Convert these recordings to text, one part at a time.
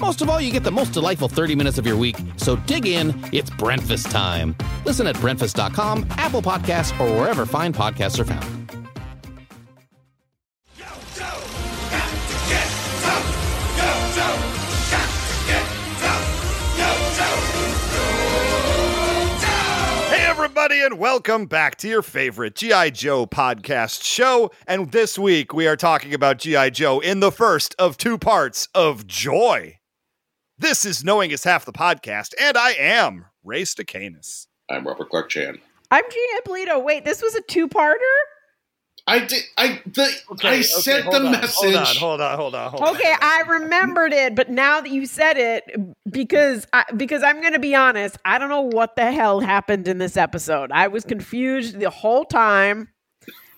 Most of all, you get the most delightful 30 minutes of your week. So dig in, it's Breakfast time. Listen at breakfast.com, Apple Podcasts, or wherever fine podcasts are found. Hey, everybody, and welcome back to your favorite G.I. Joe podcast show. And this week we are talking about G.I. Joe in the first of two parts of Joy. This is Knowing is Half the Podcast, and I am Ray Stacanus. I'm Robert Clark Chan. I'm Gina Polito. Wait, this was a two-parter? I did. I the, I sent the on, message. Hold on, hold on, hold on, hold on. Okay, I remembered it, but now that you said it, because I, because I'm going to be honest, I don't know what the hell happened in this episode. I was confused the whole time.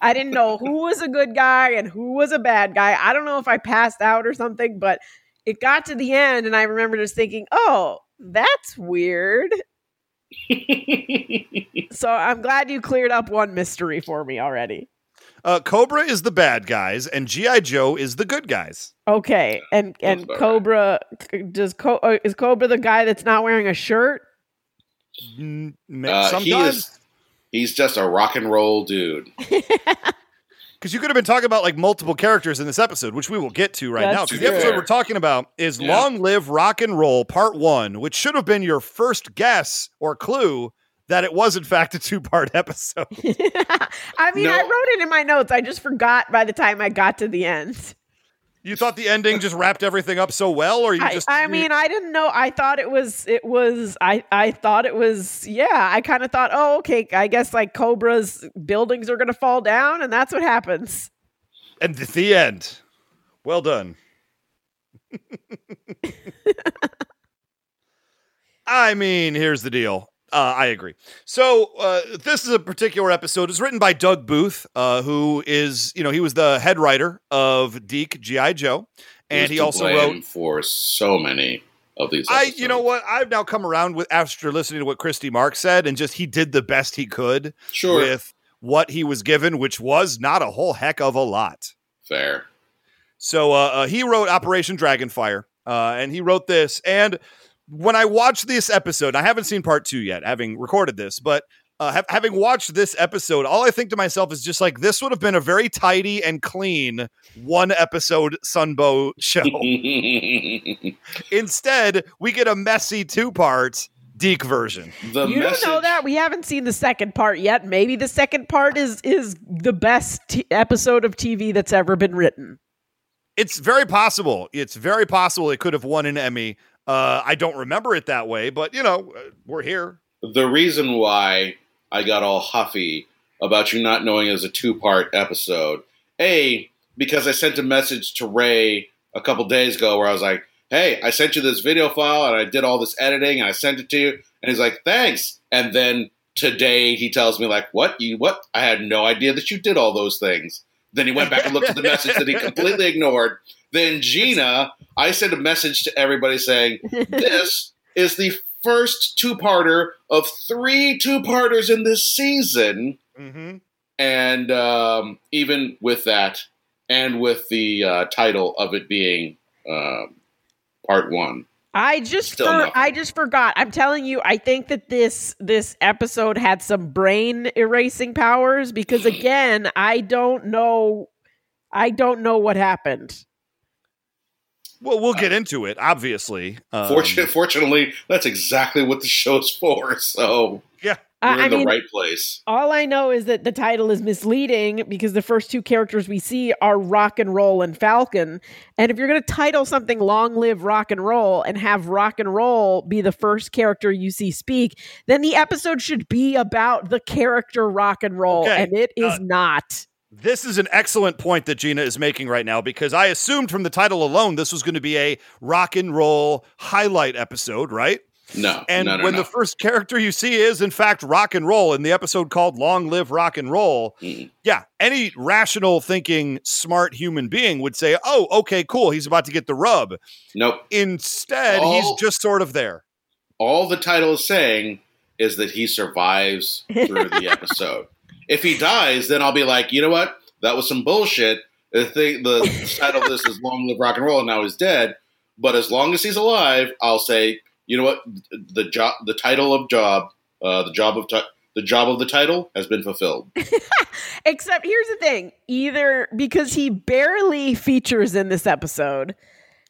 I didn't know who was a good guy and who was a bad guy. I don't know if I passed out or something, but it got to the end, and I remember just thinking, "Oh, that's weird." so I'm glad you cleared up one mystery for me already. Uh, Cobra is the bad guys, and G.I. Joe is the good guys. Okay, and and about Cobra does Co- uh, is Cobra the guy that's not wearing a shirt? Ma- Uh, he is. He's just a rock and roll dude. because you could have been talking about like multiple characters in this episode, which we will get to right now. Because the episode we're talking about is Yeah. "Long Live Rock and Roll" Part One, which should have been your first guess or clue that it was in fact a two-part episode. I mean, I wrote it in my notes. I just forgot by the time I got to the end. You thought the ending just wrapped everything up so well, or you just? I you- mean, I didn't know. I thought it was. It was. I. I thought it was. Yeah. I kind of thought. Oh, okay. I guess like Cobra's buildings are gonna fall down, and that's what happens. and the, the end. Well done. I mean, here's the deal. Uh, I agree. So uh, this is a particular episode. It's written by Doug Booth, uh, who is, you know, he was the head writer of DiC GI Joe, and was he also wrote. for so many of these. I, you know what? I've now come around with after listening to what Christy Marx said, and just he did the best he could Sure, with what he was given, which was not a whole heck of a lot. fair. So uh, uh, he wrote Operation Dragonfire, uh, and he wrote this. And when I watched this episode, I haven't seen part two yet, having recorded this, but uh, ha- having watched this episode, all I think to myself is just like this would have been a very tidy and clean one episode Sunbow show. Instead, we get a messy two part DiC version. the you message, don't know that we haven't seen the second part yet. Maybe the second part is is the best t- episode of TV that's ever been written. It's very possible. It's very possible it could have won an Emmy. Uh, I don't remember it that way, but you know, uh, we're here. The reason why I got all huffy about you not knowing it was a two-part episode, a because I sent a message to Ray a couple days ago where I was like, "Hey, I sent you this video file and I did all this editing and I sent it to you," and he's like, "Thanks," and then today he tells me like, "What you what? I had no idea that you did all those things." Then he went back and looked at the message that he completely ignored. Then Gina, I sent a message to everybody saying, "This is the first two-parter of three two-parters in this season." Mm-hmm. And um, even with that, and with the uh, title of it being um, part one, I just for. I just forgot. I'm telling you, I think that this this episode had some brain erasing powers because again, I don't know I don't know what happened. Well, we'll get into it, obviously. Um, Fortunate, fortunately, that's exactly what the show's for. So Yeah. You're I, I in the mean, right place. all I know is that the title is misleading because the first two characters we see are Rock and Roll and Falcon. And if you're going to title something Long Live Rock and Roll and have Rock and Roll be the first character you see speak, then the episode should be about the character Rock and Roll. Okay, And it is uh, not. This is an excellent point that Gina is making right now because I assumed from the title alone this was going to be a rock and roll highlight episode, right? No, And no, no, when no. the first character you see is, in fact, rock and roll in the episode called Long Live Rock and Roll, Mm. yeah, any rational thinking, smart human being would say, oh, okay, cool. He's about to get the rub. nope. Instead, Oh. he's just sort of there. All the title is saying is that he survives through the episode. If he dies, then I'll be like, you know what? That was some bullshit. The thing, the title of this is "Long Live Rock and Roll," and now he's dead. But as long as he's alive, I'll say, you know what? The job, the title of job, uh, the job of ti- the job of the title has been fulfilled. Except here's the thing either because he barely features in this episode.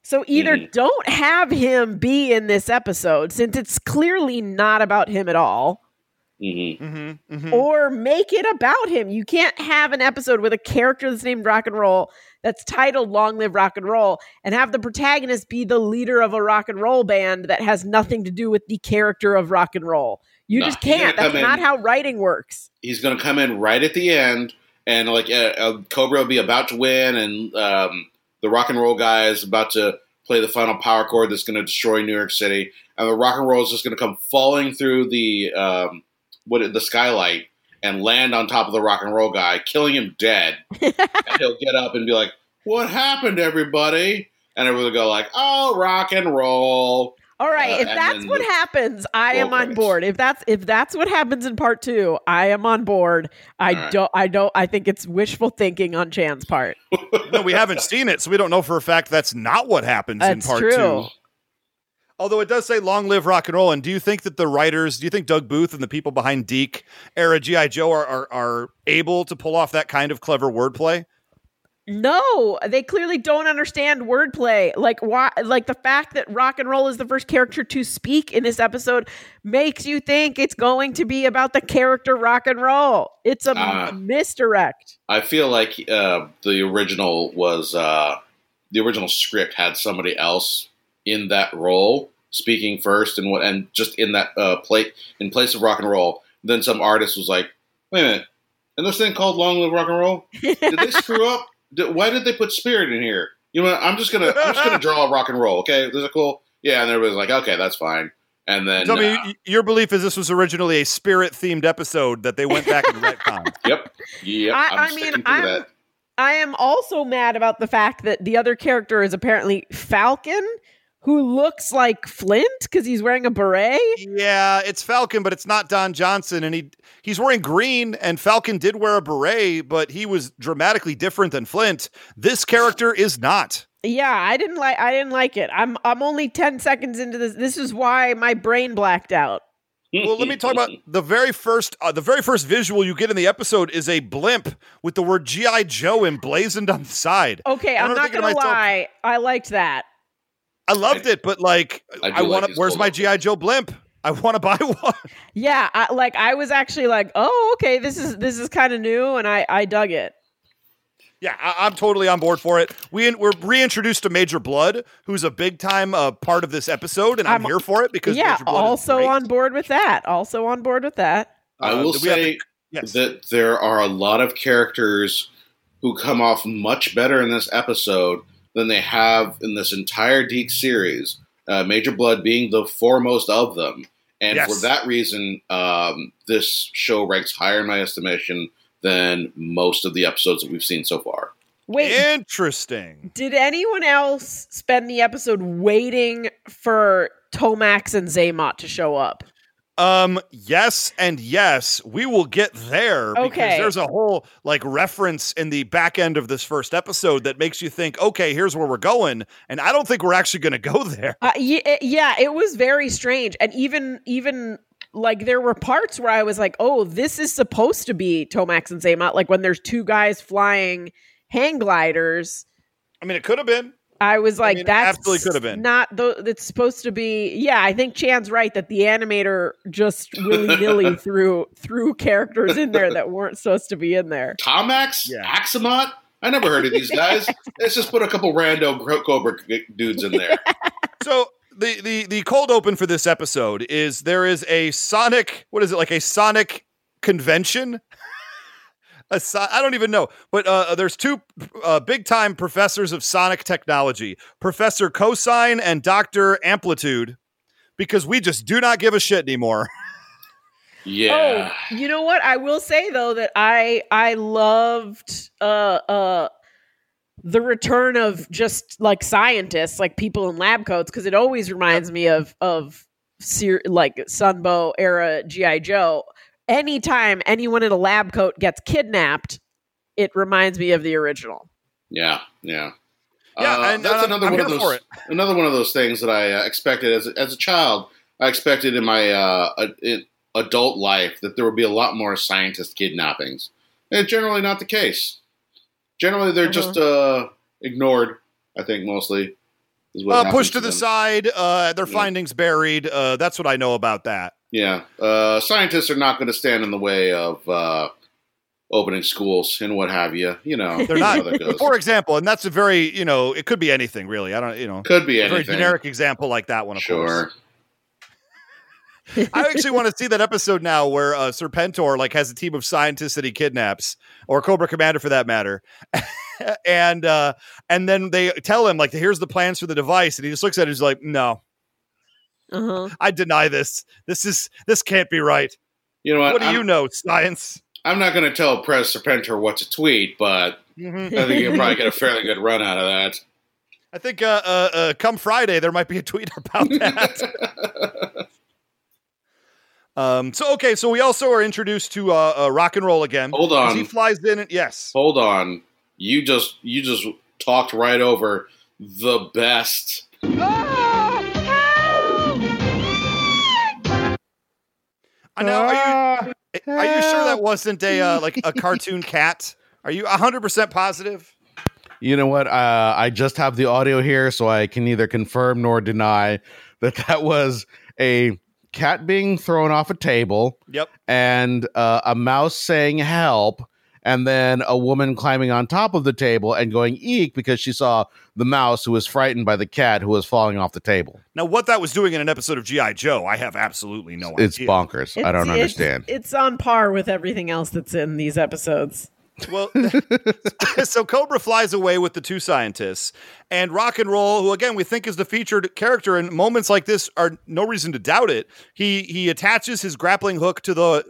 So either Mhm. don't have him be in this episode since it's clearly not about him at all. hmm Mm-hmm, mm-hmm. or make it about him. You can't have an episode with a character that's named Rock and Roll that's titled Long Live Rock and Roll and have the protagonist be the leader of a rock and roll band that has nothing to do with the character of rock and roll. You No, just can't. That's in- not how writing works. he's going to come in right at the end, and like uh, uh, Cobra will be about to win, and um, the rock and roll guy is about to play the final power chord that's going to destroy New York City, and the rock and roll is just going to come falling through the um, what the skylight and land on top of the rock and roll guy, killing him dead. and he'll get up and be like, "What happened, everybody?" And everyone will go like, "Oh, rock and roll." All right, Uh, if that's what happens, I am on credits. board. If that's if that's what happens in part 2, I am on board. I All right. don't I don't I think it's wishful thinking on Chan's part. no, we haven't seen it, so we don't know for a fact that's not what happens That's in part true. two. Although it does say "Long live rock and roll," and do you think that the writers, do you think Doug Booth and the people behind DiC era GI Joe are, are are able to pull off that kind of clever wordplay? No, they clearly don't understand wordplay. Like why like the fact that rock and roll is the first character to speak in this episode makes you think it's going to be about the character rock and roll. It's a Ah. misdirect. I feel like uh, the original was uh, the original script had somebody else in that role speaking first, and what and just in that uh, plate in place of rock and roll. Then some artist was like, "Wait a minute, and this thing called Long Live Rock and Roll? Did they screw up? Did, why did they put Spirit in here? You know, what? I'm just gonna I'm just gonna draw a rock and roll. Okay, is it cool? Yeah." And everybody's like, "Okay, that's fine." And then, Tell me, uh, y- your belief is this was originally a spirit themed episode that they went back and retconned. yep, yep. I- I'm I mean, I'm- that. I am also mad about the fact that the other character is apparently Falcon, who looks like Flint because he's wearing a beret. Yeah, it's Falcon, but it's not Don Johnson, and he he's wearing green. And Falcon did wear a beret, but he was dramatically different than Flint. This character is not. Yeah, I didn't like I didn't like it. I'm I'm only 10 seconds into this. This is why my brain blacked out. Well, let me talk about the very first uh, the very first visual you get in the episode is a blimp with the word GI Joe emblazoned on the side. Okay, I'm not going to lie. I liked that. I loved it, but like I I, do like want to. Where's my. GI Joe blimp? I want to buy one. Yeah, I, like I was actually like, "Oh, okay, this is this is kind of new and I I dug it." Yeah, I, I'm totally on board for it. We we're reintroduced to Major Bludd, who's a big time uh, part of this episode, and I'm, I'm- here for it because yeah, Major Bludd is also great. on board with that. Also on board with that. I Uh, will do say to- yes. that there are a lot of characters who come off much better in this episode than they have in this entire DiC series. Uh, Major Bludd being the foremost of them, and Yes. for that reason, um, this show ranks higher in my estimation than most of the episodes that we've seen so far. Wait, Interesting. did anyone else spend the episode waiting for Tomax and Xamot to show up? Um, yes and yes, we will get there because Okay. there's a whole like reference in the back end of this first episode that makes you think, okay, here's where we're going, and I don't think we're actually going to go there. Uh, yeah, yeah, it was very strange, and even even like there were parts where I was like, "Oh, this is supposed to be Tomax and Xamot." Like when there's two guys flying hang gliders. I mean, it could have been. I was like, mean, that's absolutely could have been. not the. It's supposed to be. Yeah, I think Chan's right that the animator just willy nilly threw threw characters in there that weren't supposed to be in there. Tomax, Yeah. Axamot. I never heard of these guys. Let's just put a couple random Cobra dudes in there. So the the the cold open for this episode is there is a Sonic. What is it like a Sonic convention? A so- I don't even know, but uh, there's two uh, big time professors of Sonic technology, Professor Cosine and Doctor Amplitude, because we just do not give a shit anymore. Yeah. Oh, you know what? I will say though that I I loved uh uh the return of just like scientists, like people in lab coats, because it always reminds me of of ser- like Sunbow era GI Joe. Anytime anyone in a lab coat gets kidnapped, it reminds me of the original. Yeah, yeah. Yeah, Uh, and, that's uh, another I'm one of those. Another one of those things that I uh, expected as a, as a child. I expected in my uh, a- in adult life that there would be a lot more scientist kidnappings. And generally not the case. Generally, they're just uh, ignored. I think mostly. Is what Uh, happens pushed to the them. side, uh, their Yeah. findings buried. Uh, that's what I know about that. Yeah, uh, scientists are not going to stand in the way of uh, opening schools and what have you. You know, They're not. how that goes. For example, and that's a very you know it could be anything really. I don't you know Could be a very anything. generic example like that one. Of course. Sure. I actually want to see that episode now where uh, Serpentor like has a team of scientists that he kidnaps, or Cobra Commander for that matter, and uh, and then they tell him like, "Here's the plans for the device," and he just looks at it. and He's like, "No, Uh-huh. I deny this. This is this can't be right. You know what? What do I'm, you know, science?" I'm not going to tell Press Serpentor what to tweet, but Mhm. I think you'll probably get a fairly good run out of that. I think uh, uh, uh, come Friday there might be a tweet about that. um, so okay, so we also are introduced to uh, uh, rock and roll again. Hold on. he flies in. And, yes. Hold on. You just you just talked right over the best. I know. Are you are you sure that wasn't a uh, like a cartoon cat? Are you hundred percent positive? You know what? Uh, I just have the audio here, so I can neither confirm nor deny that that was a cat being thrown off a table Yep. and uh, a mouse saying help, and then a woman climbing on top of the table and going eek because she saw the mouse who was frightened by the cat who was falling off the table. Now, what that was doing in an episode of GI Joe, I have absolutely no idea. It's idea. bonkers. I don't It's- understand. It's, it's on par with everything else that's in these episodes. Well, so Cobra flies away with the two scientists, and Rock and Roll, who again we think is the featured character in moments like this, are no reason to doubt it. He he attaches his grappling hook to the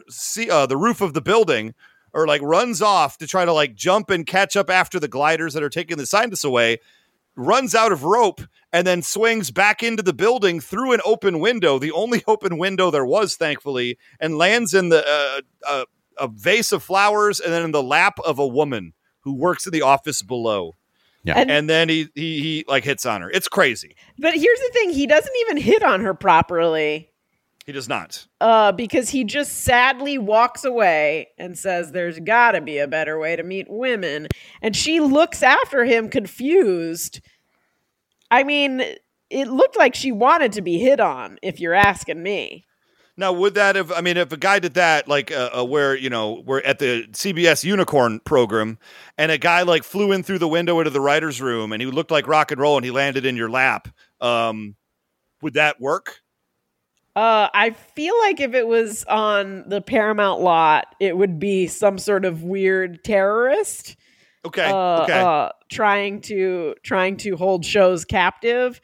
uh, the roof of the building, or like runs off to try to like jump and catch up after the gliders that are taking the scientists away. Runs out of rope and then swings back into the building through an open window, the only open window there was, thankfully, and lands in the uh, uh, a vase of flowers and then in the lap of a woman who works in the office below. Yeah. And- And then he, he he like hits on her. It's crazy. But here's the thing: he doesn't even hit on her properly. He does not. uh, because he just sadly walks away and says, There's got to be a better way to meet women. And she looks after him confused. I mean, it looked like she wanted to be hit on, if you're asking me. Now, would that have? I mean, if a guy did that, like uh, uh, where you know we're at the CBS Unicorn program, and a guy like flew in through the window into the writers' room, and he looked like rock and roll, and he landed in your lap, um, would that work? Uh, I feel like if it was on the Paramount lot, it would be some sort of weird terrorist Okay, uh, okay. uh, trying to trying to hold shows captive.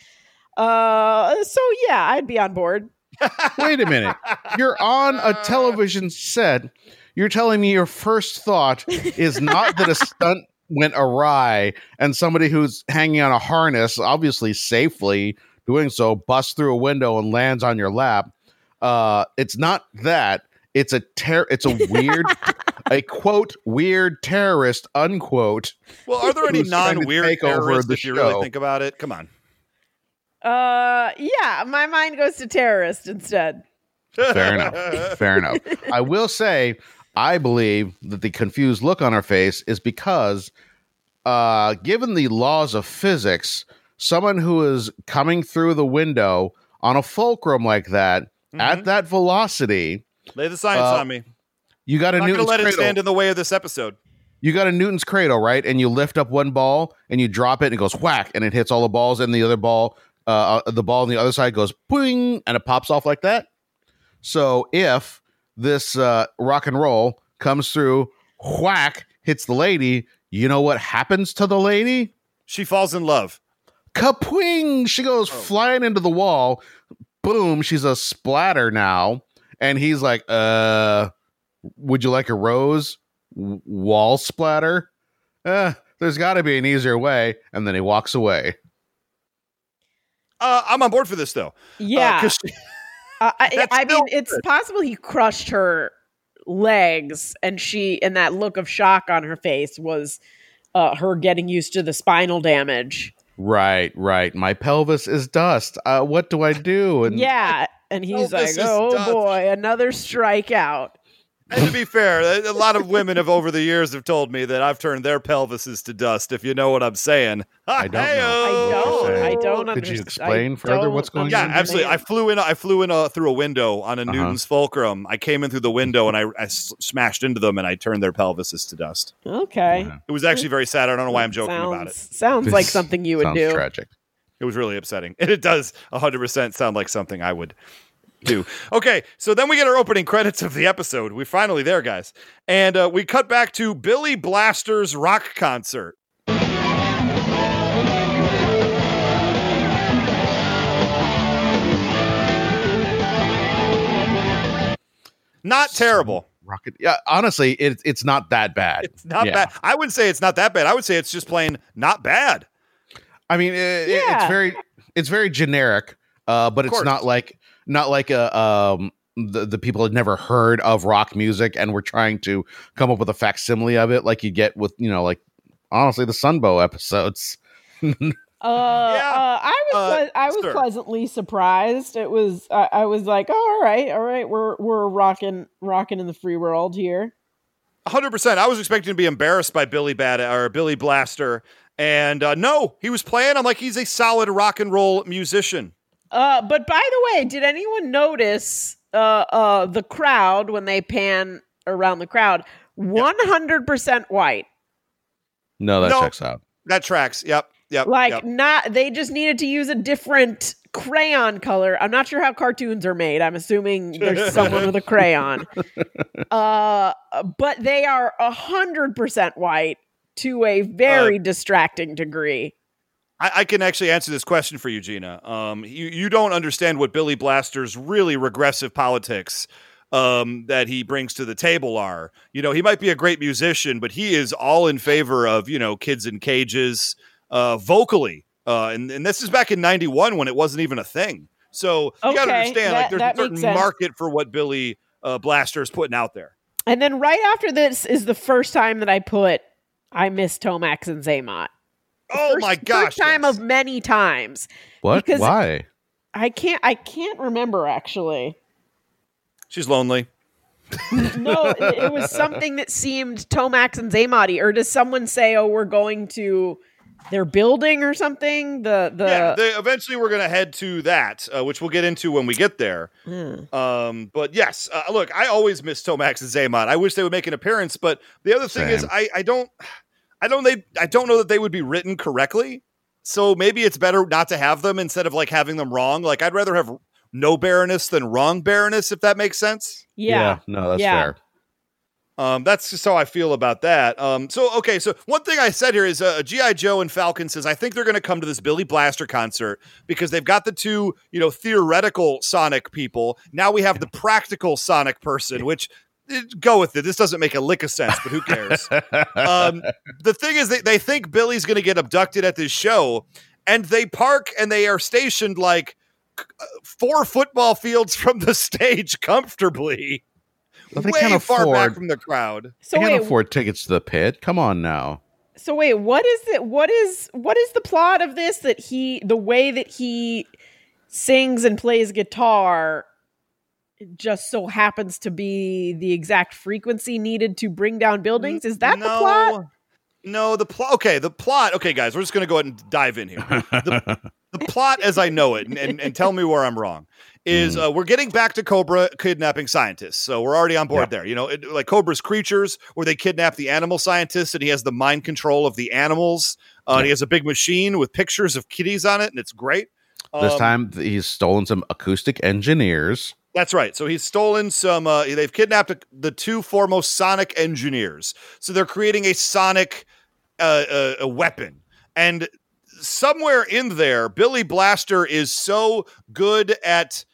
Uh, so yeah, I'd be on board. Wait a minute. You're on a television set. You're telling me your first thought is not that a stunt went awry and somebody who's hanging on a harness, obviously safely doing so, busts through a window and lands on your lap. Uh, it's not that. It's a ter- It's a weird, a quote weird terrorist unquote. well, are there any who's trying to non-weird take over terrorists if you really think about it? Come on. Uh, yeah, my mind goes to terrorist instead. Fair enough. Fair enough. I will say, I believe that the confused look on her face is because, uh, given the laws of physics, someone who is coming through the window on a fulcrum like that at Mhm. that velocity, Lay the science Uh, on me. you got a I'm not going Newton's to let it stand in the way of this episode. you got a Newton's cradle, right? And you lift up one ball and you drop it and it goes whack and it hits all the balls and the other ball, uh, uh, the ball on the other side goes boing and it pops off like that. So if this uh, rock and roll comes through, whack, hits the lady, you know what happens to the lady? She falls in love. Kapwing! She goes Oh. flying into the wall. Boom! She's a splatter now. And he's like, uh, would you like a rose? W- wall splatter? Uh, there's got to be an easier way. And then he walks away. Uh, I'm on board for this though. Uh, she- Uh, I, I mean, still it's possible he crushed her legs, and she, and that look of shock on her face was uh, her getting used to the spinal damage. Right, right. My pelvis is dust. Uh, what do I do? And yeah, and he's like, "Oh dust." boy, another strikeout." And to be fair, a a lot of women have over the years have told me that I've turned their pelvises to dust. If you know what I'm saying. I don't know. I don't. I don't you understand. You explain further what's going Yeah, on? Yeah, absolutely. I flew in. I flew in uh, through a window on a Uh-huh. Newton's fulcrum. I came in through the window and I, I s- smashed into them and I turned their pelvises to dust. Okay. Wow. It was actually very sad. I don't know why I'm joking sounds, about it. Sounds like something you would Sounds do. tragic. It was really upsetting. And it does 100% sound like something I would do. Okay, so then we get our opening credits of the episode. We're finally there, guys. And uh, we cut back to Billy Blaster's rock concert. Not terrible. Rocket. Yeah, honestly, it, it's not that bad. It's not Yeah. bad. I wouldn't say it's not that bad. I would say it's just plain not bad. I mean, it, it- it's very it's very generic, uh, but it's course. not like not like a um the, the people had never heard of rock music and we're trying to come up with a facsimile of it like you get with you know like honestly the Sunbow episodes. Uh, uh, I was uh, ple- I was sir. pleasantly surprised. It was I, I was like, oh, all right, all right, we're we're rocking rocking in the free world here. hundred percent. I was expecting to be embarrassed by Billy Bad or Billy Blaster, and uh, no, he was playing. I'm like, he's a solid rock and roll musician. Uh, but by the way, did anyone notice uh uh the crowd when they pan around the crowd? One hundred percent white. no, that No. checks out. That tracks. Yep. Yep. Like yep. not they just needed to use a different crayon color. I'm not sure how cartoons are made. I'm assuming there's someone with a crayon. Uh but they are a hundred percent white to a very distracting degree. I, I can actually answer this question for you, Gina. Um, you you don't understand what Billy Blaster's really regressive politics um, that he brings to the table are. You know, he might be a great musician, but he is all in favor of you know kids in cages uh, vocally. Uh, and, and this is back in '91 when it wasn't even a thing. So you got to understand, that- like, there's a certain market for what Billy uh, Blaster is putting out there. And then right after this is the first time that I put I miss Tomax and Xamot. Oh First- my gosh! First time yes. of many times. What? Because- Why? I can't I can't remember actually. she's lonely. No, it, it was something that seemed Tomax and Zaymati. Or does someone say, "Oh, we're going to their building or something"? The the yeah, they, eventually we're going to head to that, uh, which we'll get into when we get there. Hmm. Um, but yes, uh, look, I always miss Tomax and Xamot. I wish they would make an appearance, but the other thing is, I, I don't, I don't, they, I don't know that they would be written correctly. So maybe it's better not to have them instead of like having them wrong. Like I'd rather have no Baroness than wrong Baroness, if that makes sense. yeah. No, that's Yeah. fair. Um, that's just how I feel about that. Um, so okay, so one thing I said here is uh, GI Joe and Falcon says I think they're going to come to this Billy Blaster concert because they've got the two, you know, theoretical Sonic people. Now we have the practical Sonic person, which go with it. This doesn't make a lick of sense, but who cares? um, the thing is, they, they think Billy's going to get abducted at this show, and they park and they are stationed like uh, four football fields from the stage comfortably. Well, they way can't afford, far back from the crowd. So they can't wait, afford tickets to the pit. Come on now. so wait, what is it? What is what is the plot of this? That he, the way that he sings and plays guitar, just so happens to be the exact frequency needed to bring down buildings. Is that the plot? No, the plot. Okay, the plot. Okay, guys, we're just going to go ahead and dive in here. The, the plot, as I know it, and, and, and tell me where I'm wrong, is Mm. uh, we're getting back to Cobra kidnapping scientists. So we're already on board Yeah. there. You know, it, like Cobra's creatures, where they kidnap the animal scientists, and he has the mind control of the animals. Uh, and he has a big machine with pictures of kitties on it, and it's great. This Um, time he's stolen some acoustic engineers. That's right. So he's stolen some. Uh, they've kidnapped the two foremost sonic engineers. So they're creating a sonic uh, uh, a weapon, and somewhere in there, Billy Blaster is so good at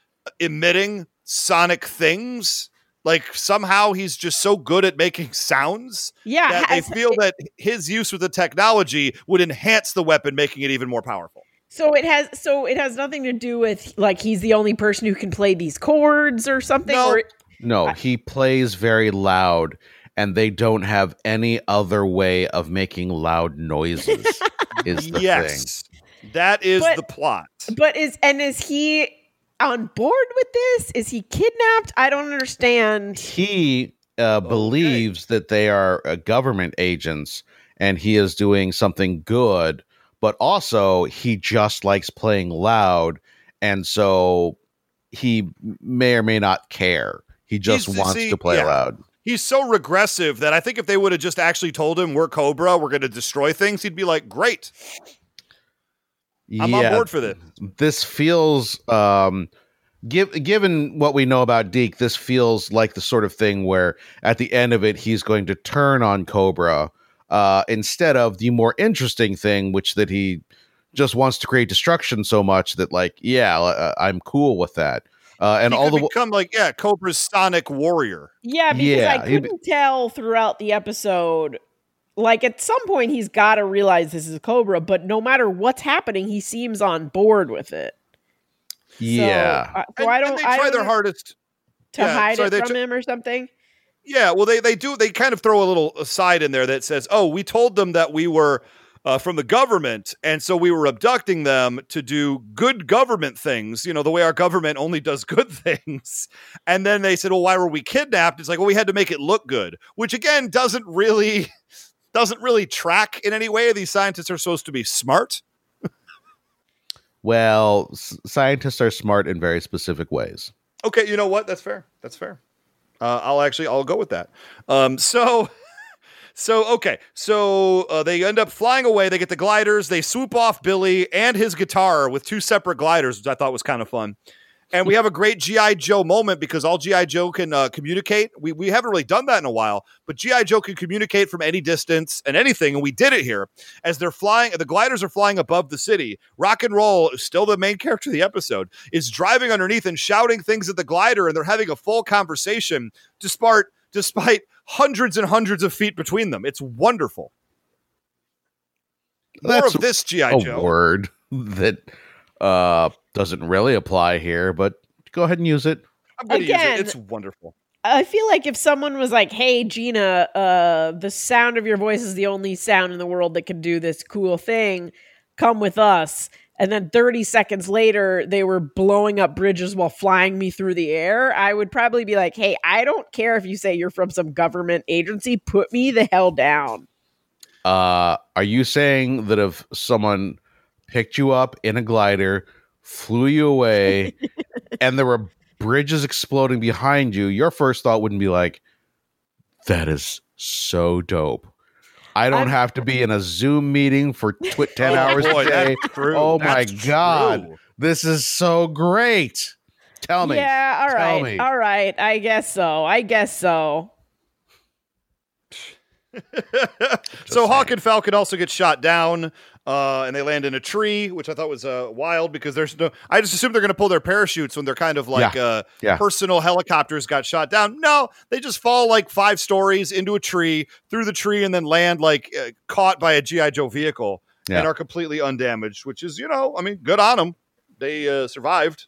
emitting sonic things. Like somehow he's just so good at making sounds Yeah, that they feel that his use with the technology would enhance the weapon, making it even more powerful. So it has so it has nothing to do with like he's the only person who can play these chords or something. No. Or, No, I- he plays very loud, and they don't have any other way of making loud noises. is the thing. yes, that is But- the plot. but is and is he on board with this? Is he kidnapped? I don't understand. He uh, believes that they are uh, government agents, and he is doing something good. But also, he just likes playing loud, and so he may or may not care. He just He's- wants see, to play yeah. loud. He's so regressive that I think if they would have just actually told him we're Cobra, we're going to destroy things, he'd be like, "Great, I'm on board for this." this feels um give, given what we know about DiC, this feels like the sort of thing where at the end of it he's going to turn on Cobra uh instead of the more interesting thing which that he just wants to create destruction so much that like yeah uh, I'm cool with that. Uh and he all could the become like yeah, Cobra's Sonic warrior. Yeah, because Yeah, I he'd be- couldn't tell throughout the episode. Like at some point, he's got to realize this is Cobra, but no matter what's happening, he seems on board with it. yeah. So, uh, so and, I don't. they I try don't their hardest. to yeah, hide sorry, it from tr- him or something. Yeah, well, they they do. They kind of throw a little aside in there that says, "Oh, we told them that we were." Uh, from the government, and so we were abducting them to do good government things. You know, the way our government only does good things. And then they said, "Well, why were we kidnapped?" It's like, well, we had to make it look good, which again doesn't really doesn't really track in any way. These scientists are supposed to be smart. Well, s- scientists are smart in very specific ways. Okay, you know what? That's fair. That's fair. Uh, I'll actually I'll go with that. Um, so, so okay, so uh, they end up flying away. They get the gliders. They swoop off Billy and his guitar with two separate gliders, which I thought was kind of fun. And we have a great GI Joe moment because all GI Joe can uh, communicate. We we haven't really done that in a while, but GI Joe can communicate from any distance and anything, and we did it here as they're flying. The gliders are flying above the city. Rock and Roll, still the main character of the episode, is driving underneath and shouting things at the glider, and they're having a full conversation despite despite hundreds and hundreds of feet between them. It's wonderful. More That's of this GI a Joe. word that uh doesn't really apply here, but go ahead and use it. I'm gonna use it. Again- It's wonderful. I feel like if someone was like, "Hey, Gina, uh, the sound of your voice is the only sound in the world that can do this cool thing. Come with us." And then 30 seconds later, they were blowing up bridges while flying me through the air. I would probably be like, "Hey, I don't care if you say you're from some government agency. Put me the hell down." Uh, are you saying that if someone picked you up in a glider, flew you away, and there were bridges exploding behind you, your first thought wouldn't be like, "That is so dope." I don't I'm- have to be in a Zoom meeting for tw- oh ten Oh, hours boy, a day. that's true. Oh my God. true. This is so great. Tell me. Yeah, all right. Tell me. All right. I guess so. I guess so. so Hawk and Falcon also get shot down, uh, and they land in a tree, which I thought was uh, wild because there's no. I just assumed they're going to pull their parachutes when they're kind of like uh, Yeah. personal helicopters got shot down. No, they just fall like five stories into a tree, through the tree, and then land like uh, caught by a GI Joe vehicle and are completely undamaged. Which is, you know, I mean, good on them. They uh, survived.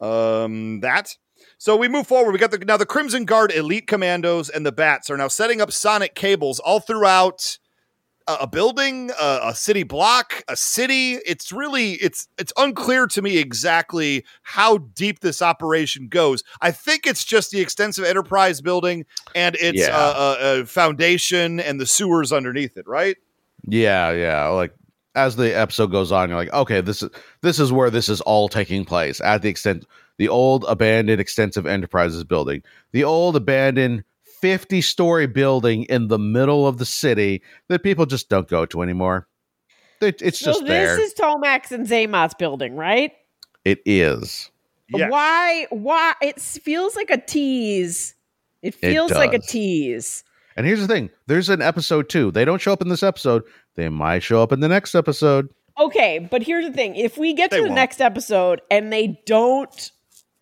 Um, that. So we move forward. We got the now the Crimson Guard elite commandos and the bats are now setting up sonic cables all throughout a, a building, a, a city block, a city. It's really it's it's unclear to me exactly how deep this operation goes. I think it's just the extensive enterprise building and its Yeah. uh, uh, uh, foundation and the sewers underneath it, right? Yeah, yeah. Like as the episode goes on, you're like, okay, this is this is where this is all taking place at the extent the old abandoned extensive enterprises building, the old abandoned 50 story building in the middle of the city that people just don't go to anymore. It, it's So just this there. is Tomax and Xamot's building, right? it is. Yes. Why? Why? It feels like a tease. It feels like a tease. And here's the thing: there's an episode two. They don't show up in this episode. They might show up in the next episode. Okay, but here's the thing: if we get to the won't. next episode and they don't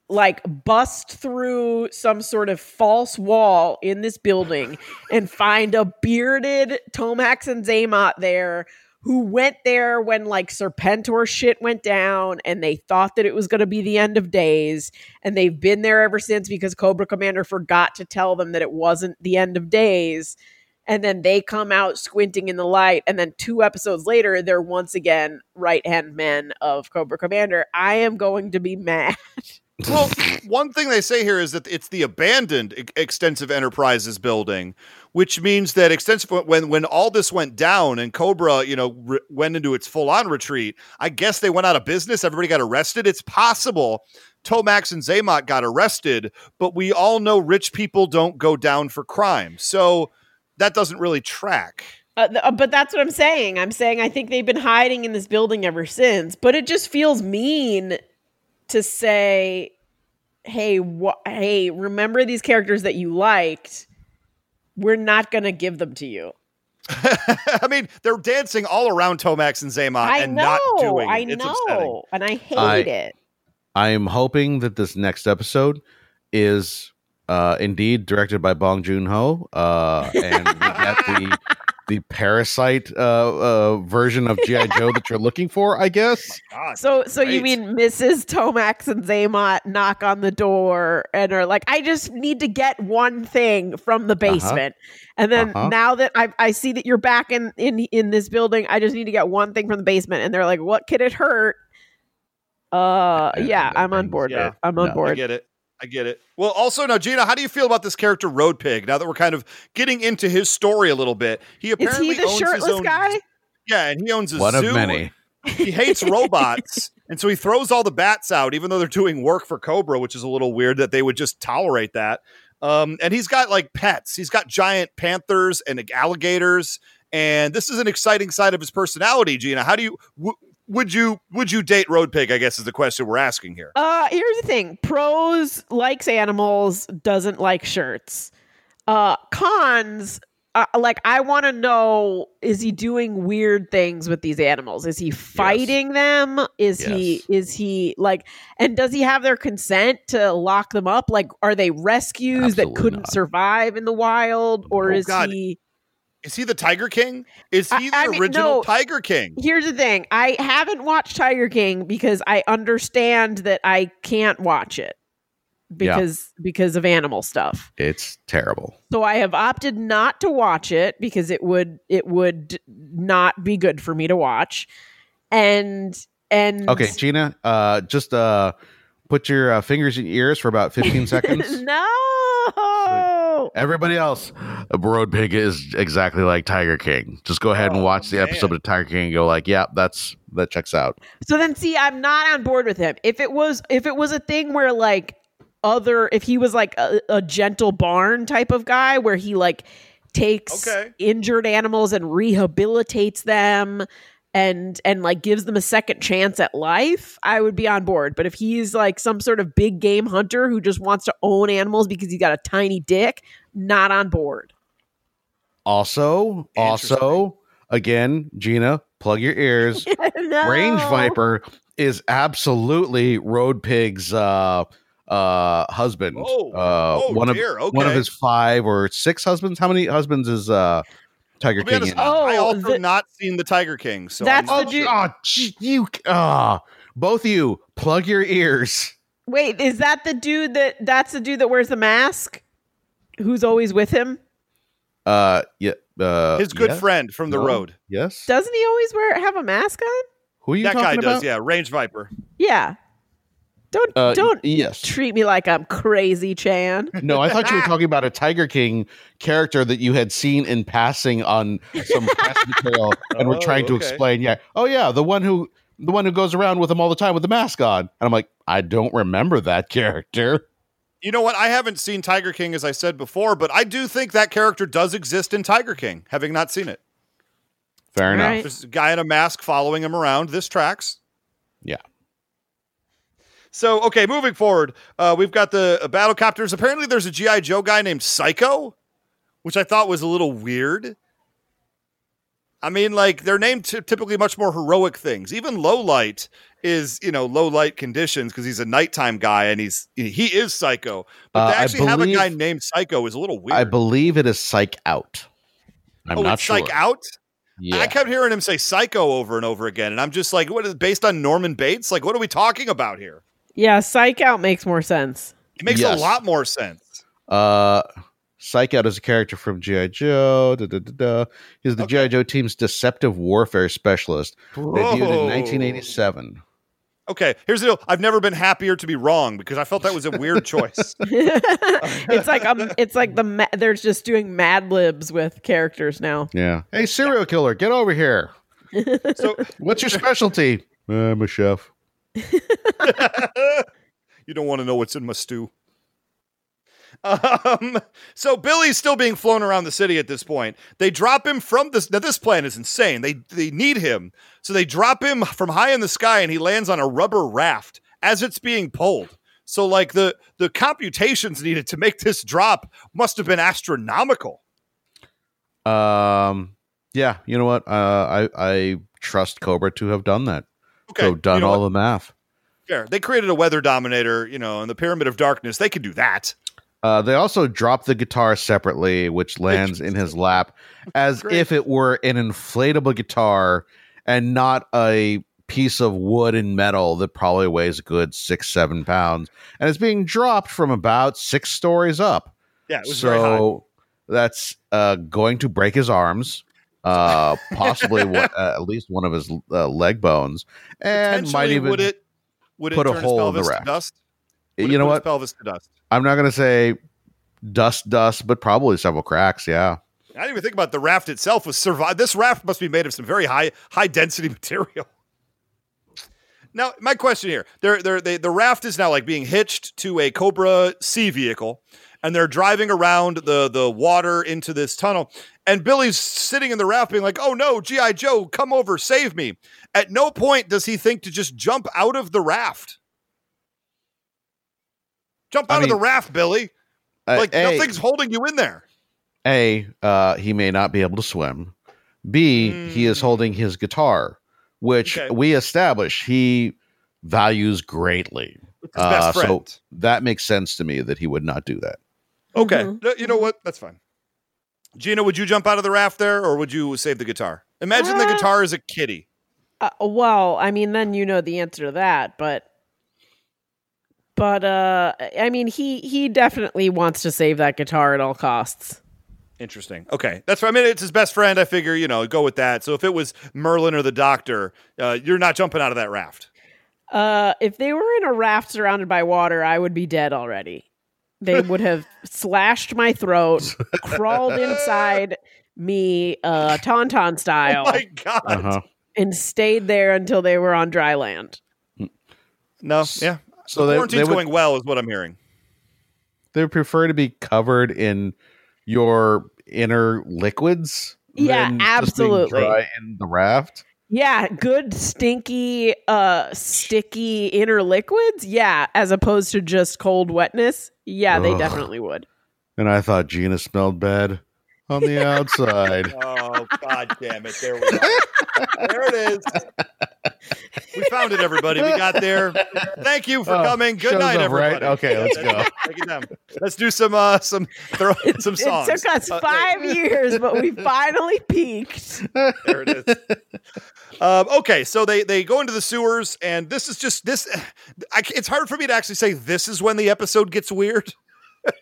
like bust through some sort of false wall in this building and find a bearded Tomax and Xamot there who went there when like Serpentor shit went down and they thought that it was going to be the end of days. And they've been there ever since because Cobra Commander forgot to tell them that it wasn't the end of days. And then they come out squinting in the light. And then two episodes later they're once again right hand men of cobra commander. I am going to be mad well, one thing they say here is that it's the abandoned extensive enterprises building, which means that extensive when when all this went down and Cobra, you know, re- went into its full on retreat. I guess they went out of business. Everybody got arrested. It's possible Tomax and Xamot got arrested, but we all know rich people don't go down for crime, so that doesn't really track. uh, th- uh, but that's what i'm saying i'm saying i think they've been hiding in this building ever since but it just feels mean to say hey wha- hey remember these characters that you liked we're not going to give them to you I mean, they're dancing all around Tomax and Xamot i and know not doing it. i It's know upsetting. and i hate I- it I am hoping that this next episode is uh, indeed directed by Bong Joon Ho, uh, and we get the the parasite uh, uh, version of GI Joe that you're looking for. I guess. God, So, so you mean Mrs. Tomax and Xamot knock on the door and are like, "I just need to get one thing from the basement," and then Uh-huh. now that I, I see that you're back in in in this building, I just need to get one thing from the basement, and they're like, "What could it hurt?" Uh, Yeah, yeah, I'm on board. yeah. I'm on No, I I board. get it. I get it. Well, also now, Gina, how do you feel about this character Road Pig? Now that we're kind of getting into his story a little bit, he Is apparently he the owns his shirtless own. guy? Yeah, and he owns a One zoo. of many. He hates robots, and so he throws all the bats out, even though they're doing work for Cobra, which is a little weird that they would just tolerate that. Um, and he's got like pets. He's got giant panthers and alligators, and this is an exciting side of his personality. Gina, how do you? W- would you would you date Road Pig? I guess is the question we're asking here. Uh, here's the thing: pros likes animals, doesn't like shirts. Uh, cons, uh, like I want to know: is he doing weird things with these animals? Is he fighting them? Is he? Is he like? And does he have their consent to lock them up? Like, are they rescues that couldn't not. survive in the wild, or Oh, is God. he? Is he the Tiger King? Is I- he the I mean, original no. Tiger King? Here's the thing: I haven't watched Tiger King because I understand that I can't watch it because because of animal stuff. It's terrible. So I have opted not to watch it because it would it would not be good for me to watch. And and Okay, Gina, uh, just uh, put your uh, fingers in your ears for about 15 seconds. no. Everybody else, Road Pig is exactly like Tiger King. Just go ahead and Oh, watch the man. episode of Tiger King and go like, yeah, that's that checks out. So then see, I'm not on board with him. If it was if it was a thing where like other if he was like a, a gentle barn type of guy where he like takes Okay. injured animals and rehabilitates them and and like gives them a second chance at life, I would be on board. But if he's like some sort of big game hunter who just wants to own animals because he's got a tiny dick, not on board. Also, also, again, Gina, plug your ears. no. Range Viper is absolutely Road Pig's uh uh husband. Oh, uh oh one dear, of one of his five or six husbands. How many husbands is uh Tiger To be King honest, in? I Oh, also the- not seen the Tiger King. So That's I'm the not dude- sure. oh, you uh both of you plug your ears. Wait, is that the dude that that's the dude that wears the mask? Who's always with him? Uh yeah, Uh, His good yes? friend from the No? road. Yes. Doesn't he always wear have a mask on? Who are you That talking guy about? does, yeah. Range Viper. Yeah. Don't Uh, don't Yes. treat me like I'm crazy, Chan. No, I thought you were talking about a Tiger King character that you had seen in passing on some press material, and we're Oh, trying to okay. explain. Yeah. Oh, yeah, the one who the one who goes around with him all the time with the mask on. And I'm like, I don't remember that character. You know what? I haven't seen Tiger King, as I said before, but I do think that character does exist in Tiger King, having not seen it. Fair enough. Right. There's a guy in a mask following him around. This tracks. Yeah. So, okay, moving forward, uh, we've got the uh, battle copters. Apparently, there's a G.I. Joe guy named Psycho, which I thought was a little weird. I mean, like, they're named ty- typically much more heroic things. Even Low Light is, you know, low light conditions because he's a nighttime guy and he's he is Psycho. But Uh, to actually have a guy named Psycho is a little weird. I believe it is Psych Out. I'm oh, not sure. Psych Out? Yeah. I kept hearing him say Psycho over and over again, and I'm just like, what is based on Norman Bates? Like, what are we talking about here? Yeah, psych out makes more sense. It makes Yes. a lot more sense. Uh, Psyche-Out is a character from G.I. Joe. Da, da, da, da. He's the Okay. G.I. Joe team's deceptive warfare specialist. Debuted in 1987. Okay, here's the deal. I've never been happier to be wrong because I felt that was a weird choice. it's like um, it's like the ma- they're just doing Mad Libs with characters now. Yeah. Hey, serial killer, get over here. So What's your specialty? I'm a chef. you don't want to know what's in my stew. Um, so Billy's still being flown around the city at this point. They drop him from this. Now this plan is insane. They they need him, so they drop him from high in the sky, and he lands on a rubber raft as it's being pulled. So like the the computations needed to make this drop must have been astronomical. Um, yeah, you know what? Uh, I I trust Cobra to have done that. Okay, so done you know all what? the math. Fair. They created a weather dominator, you know, in the Pyramid of Darkness. They could do that. Uh, they also drop the guitar separately, which lands in his lap as Great. if it were an inflatable guitar and not a piece of wood and metal that probably weighs a good six, seven pounds. And it's being dropped from about six stories up. Yeah, it was very high. so that's uh, going to break his arms, uh, possibly one, uh, at least one of his uh, leg bones, and might even. would it would it put a hole in the to dust? Would you know what? pelvis to dust. I'm not going to say dust, dust, but probably several cracks. Yeah. I didn't even think about the raft itself was survive. This raft must be made of some very high high density material. Now, my question here: they're, they're, they, the raft is now like being hitched to a Cobra Sea vehicle, and they're driving around the the water into this tunnel. And Billy's sitting in the raft, being like, "Oh no, GI Joe, come over, save me!" At no point does he think to just jump out of the raft. Jump I out of the raft, Billy. Uh, Like A- nothing's holding you in there. A, uh, he may not be able to swim. B, he is Mm. holding his guitar, which Okay. we establish he values greatly. His best Uh, so that makes sense to me that he would not do that. Okay. Mhm. No, You know what? That's fine. Gina, would you jump out of the raft there or would you save the guitar? Imagine the Uh, guitar is a kitty. Uh, well, I mean, then you know the answer to that, but but uh I mean, he he definitely wants to save that guitar at all costs. Interesting. Okay. That's right. I mean, it's his best friend. I figure, you know, go with that. So if it was Merlin or the doctor, uh, you're not jumping out of that raft. Uh if they were in a raft surrounded by water, I would be dead already. They would have slashed my throat, crawled inside me uh tauntaun style Oh my God. Uh-huh. and stayed there until they were on dry land. No. Yeah. So they, Quarantine's they, would, going well, is what I'm hearing. they would prefer to be covered in your inner liquids. Yeah, than just being absolutely. Dry in the raft. Yeah, good stinky uh sticky inner liquids. Yeah, as opposed to just cold wetness. Yeah, they Ugh. definitely would. And I thought Gina smelled bad on the outside. Oh, God damn it. There we are. there it is. We found it, everybody. We got there. Thank you for Oh, coming. Good night, up, right? everybody. Okay, let's go. Take it down. Let's do some uh some throw some songs. It took us Uh, five years, but we finally peaked. there it is. Um, okay, so they they go into the sewers, and this is just this. I, c- it's hard for me to actually say this is when the episode gets weird.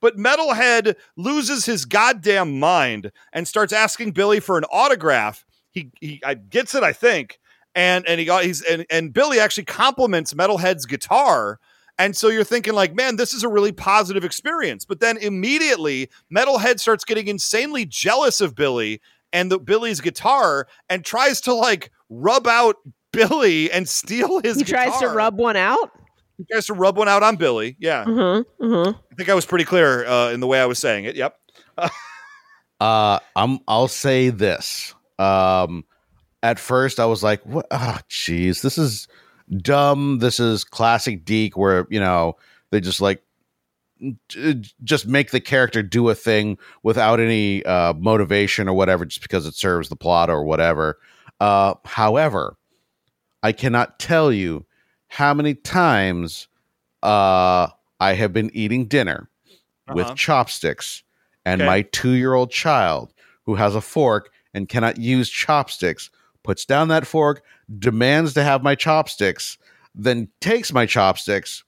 But Metalhead loses his goddamn mind and starts asking Billy for an autograph. He he I, gets it, I think, and and he got he's and, and Billy actually compliments Metalhead's guitar. And so you're thinking like, man, this is a really positive experience. But then immediately, Metalhead starts getting insanely jealous of Billy and the Billy's guitar and tries to like rub out Billy and steal his He tries to rub one out. He tries to rub one out on Billy. Yeah. Mm-hmm. Mm-hmm. I think I was pretty clear uh, in the way I was saying it. Yep. Uh, I'm. I'll say this. Um, at first, I was like, "What? Oh, jeez, this is dumb. This is classic DiC, where you know they just like just make the character do a thing without any uh, motivation or whatever, just because it serves the plot or whatever." Uh, however, I cannot tell you how many times uh, I have been eating dinner with Uh-huh. chopsticks, and Okay. my two year old child, who has a fork and cannot use chopsticks, puts down that fork, demands to have my chopsticks, then takes my chopsticks,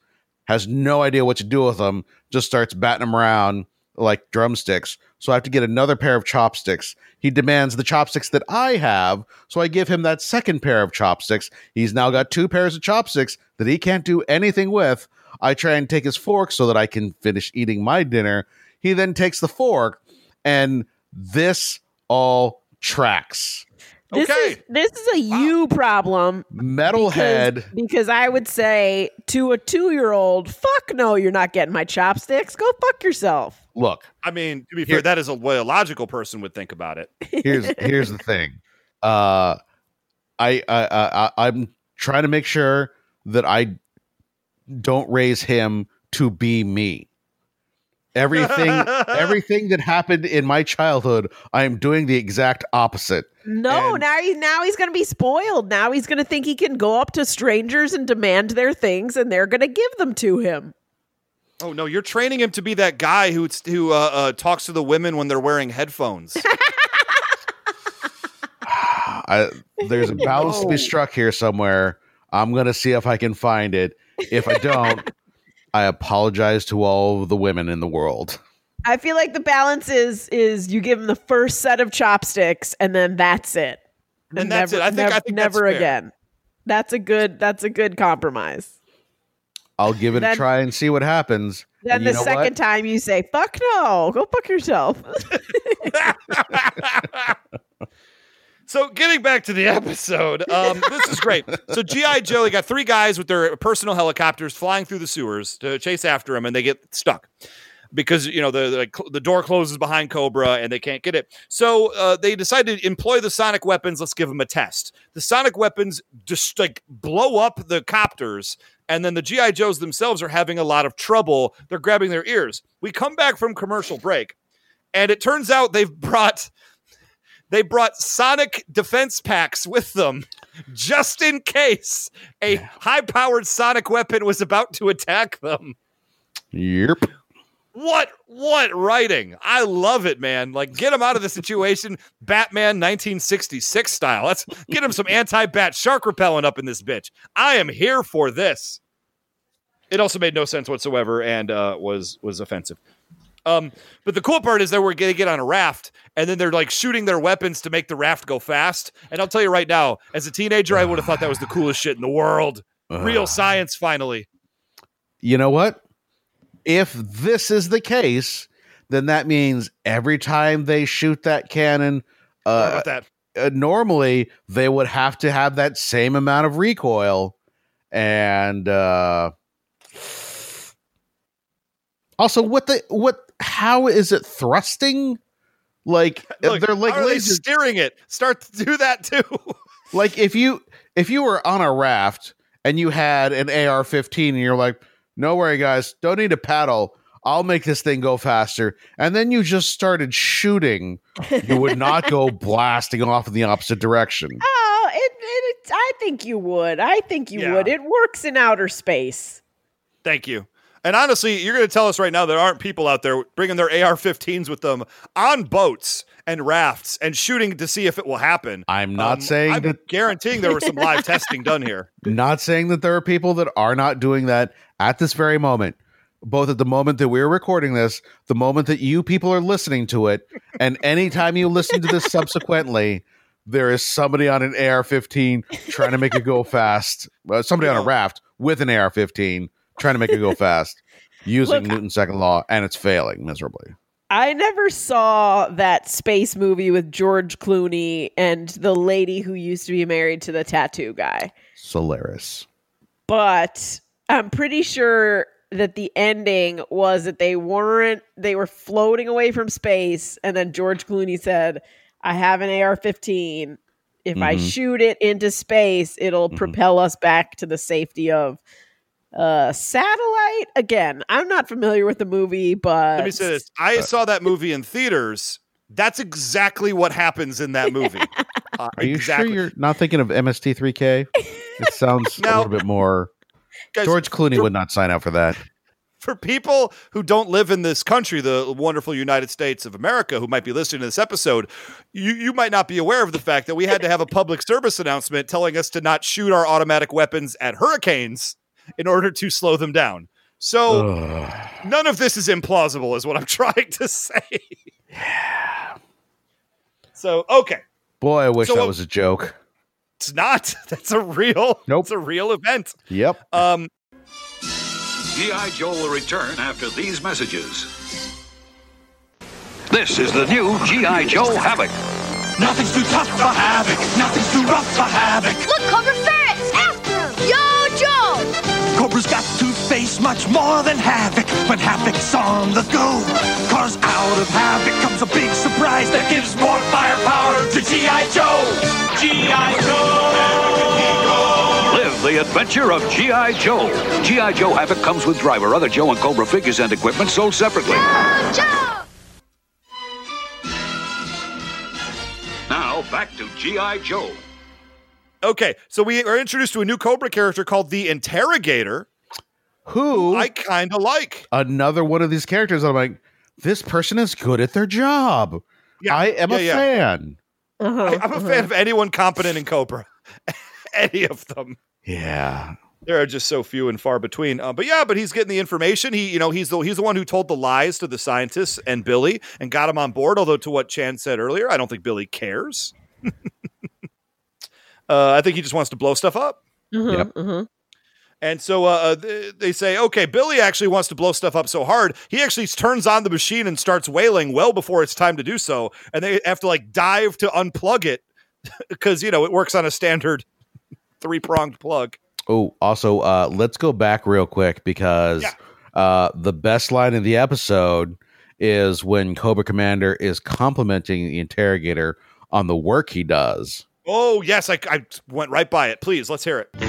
has no idea what to do with them, just starts batting them around like drumsticks. So I have to get another pair of chopsticks. He demands the chopsticks that I have, so I give him that second pair of chopsticks. He's now got two pairs of chopsticks that he can't do anything with. I try and take his fork so that I can finish eating my dinner. He then takes the fork, and this all tracks. This Okay. is this is a you problem Metalhead. because, because I would say to a two year old, "Fuck no, you're not getting my chopsticks. Go fuck yourself." Look, I mean, to be Here- fair, that is a way a logical person would think about it. here's here's the thing. Uh, I, I I I- I'm trying to make sure that I don't raise him to be me. Everything everything that happened in my childhood, I am doing the exact opposite. No, And- now he now he's going to be spoiled. Now he's going to think he can go up to strangers and demand their things, and they're going to give them to him. Oh no, you're training him to be that guy who who uh, uh, talks to the women when they're wearing headphones. I, there's a balance to be struck here somewhere. I'm gonna see if I can find it. If I don't, I apologize to all of the women in the world. I feel like the balance is is you give him the first set of chopsticks, and then that's it. And that's it. I think- nev- I think that's never fair. again. That's a good. That's a good compromise. I'll give it a try and see what happens. Then And the second what? time you say "fuck no," go fuck yourself. So getting back to the episode, um, this is great. So GI Joe, they got three guys with their personal helicopters flying through the sewers to chase after him, and they get stuck because you know the the, the door closes behind Cobra and they can't get it. So uh, they decided to employ the sonic weapons. Let's give them a test. The sonic weapons just like blow up the copters. And then the GI Joes themselves are having a lot of trouble. They're grabbing their ears. We come back from commercial break, and it turns out they've brought they brought sonic defense packs with them just in case a high powered sonic weapon was about to attack them. Yep. What what writing? I love it, man. Like get him out of the situation, Batman 1966 style. Let's get him some anti-bat shark repellent up in this bitch. I am here for this. It also made no sense whatsoever and uh, was was offensive. Um, but the cool part is that we're gonna get on a raft, and then they're like shooting their weapons to make the raft go fast. And I'll tell you right now, as a teenager, I would have thought that was the coolest shit in the world. Real science, finally. You know what? If this is the case, then that means every time they shoot that cannon, uh, that? uh, normally they would have to have that same amount of recoil and uh also what the what how is it thrusting like Look, they're like they steering it? Start to do that too. like if you if you were on a raft and you had an AR-15 and you're like no worry guys don't need a paddle I'll make this thing go faster and then you just started shooting you would not go blasting off in the opposite direction Oh, it, it, it, I think you would. I think you Yeah. would. It works in outer space. Thank you. And honestly, you're going to tell us right now there aren't people out there bringing their AR-15s with them on boats and rafts and shooting to see if it will happen. I'm not Um, saying I'm that guaranteeing there was some live testing done here. not saying that there are people that are not doing that at this very moment both at the moment that we're recording this, the moment that you people are listening to it, and anytime you listen to this subsequently, there is somebody on an AR-15 trying to make it go fast. Uh, somebody on a raft with an AR-15 trying to make it go fast using Look, Newton's second law, and it's failing miserably. I never saw that space movie with George Clooney and the lady who used to be married to the tattoo guy. Solaris. But I'm pretty sure that the ending was that they weren't they were floating away from space and then George Clooney said, "I have an AR-15. If I Mhm. shoot it into space, it'll Mhm. propel us back to the safety of uh satellite again i'm not familiar with the movie but Let me say this. I saw that movie in theaters. That's exactly what happens in that movie. Uh, Are you exactly. sure you're not thinking of MST3K? It sounds a little bit more. Guys, George Clooney for- would not sign up for that. for people who don't live in this country, the wonderful United States of America, who might be listening to this episode, you, you might not be aware of the fact that we had to have a public service announcement telling us to not shoot our automatic weapons at hurricanes in order to slow them down. So Ugh. none of this is implausible, is what I'm trying to say. yeah. So okay, Boy, I wish So that was a joke. It's not. That's a real. Nope. It's a real event. Yep. Um, G.I. Joe will return after these messages. This is the new G.I. Joe Havoc. Nothing's too tough for havoc. Nothing's too rough for havoc. Look, Cobra Ferret's after him! Yo, Joe! Cobra's got to face much more than havoc when havoc's on the go. Cause out of havoc comes a big surprise that gives more firepower to G.I. Joe. G.I. Joe! Live the adventure of G.I. Joe. G.I. Joe Havoc comes with driver, other Joe, and Cobra figures and equipment sold separately. Yo, Joe! Now, back to G.I. Joe. okay, so we are introduced to a new Cobra character called the Interrogator. Who? I kind of like. another one of these characters. I'm like, this person is good at their job. Yeah, I am yeah, a yeah. fan. Uh-huh, I, I'm a fan of anyone competent in Cobra. Any of them. Yeah. There are just so few and far between. Uh, but yeah, but he's getting the information. He, you know, he's the he's the one who told the lies to the scientists and Billy and got him on board. Although to what Chan said earlier, I don't think Billy cares. uh, I think he just wants to blow stuff up. uh-huh, Yep. uh-huh. And so uh, they, they say, okay, Billy actually wants to blow stuff up so hard, he actually turns on the machine and starts wailing well before it's time to do so. And they have to like dive to unplug it because, you know, it works on a standard three pronged plug. Oh, also, uh, let's go back real quick because Yeah. uh, the best line in the episode is when Cobra Commander is complimenting the interrogator on the work he does. Oh, yes, I, I went right by it. Please, let's hear it.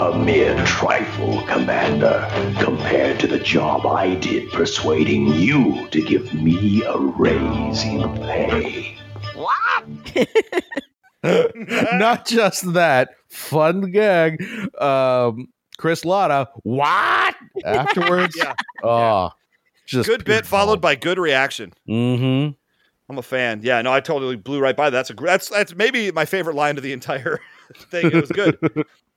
A mere trifle, Commander, compared to the job I did persuading you to give me a raise in pay. What? Not just that, fun gag. Um, Chris Latta, what? Afterwards? Yeah. Oh, just Good bit followed by good reaction. Mm-hmm. I'm a fan. Yeah, no, I totally blew right by that. That's a gr- that's that's maybe my favorite line of the entire thing. It was good.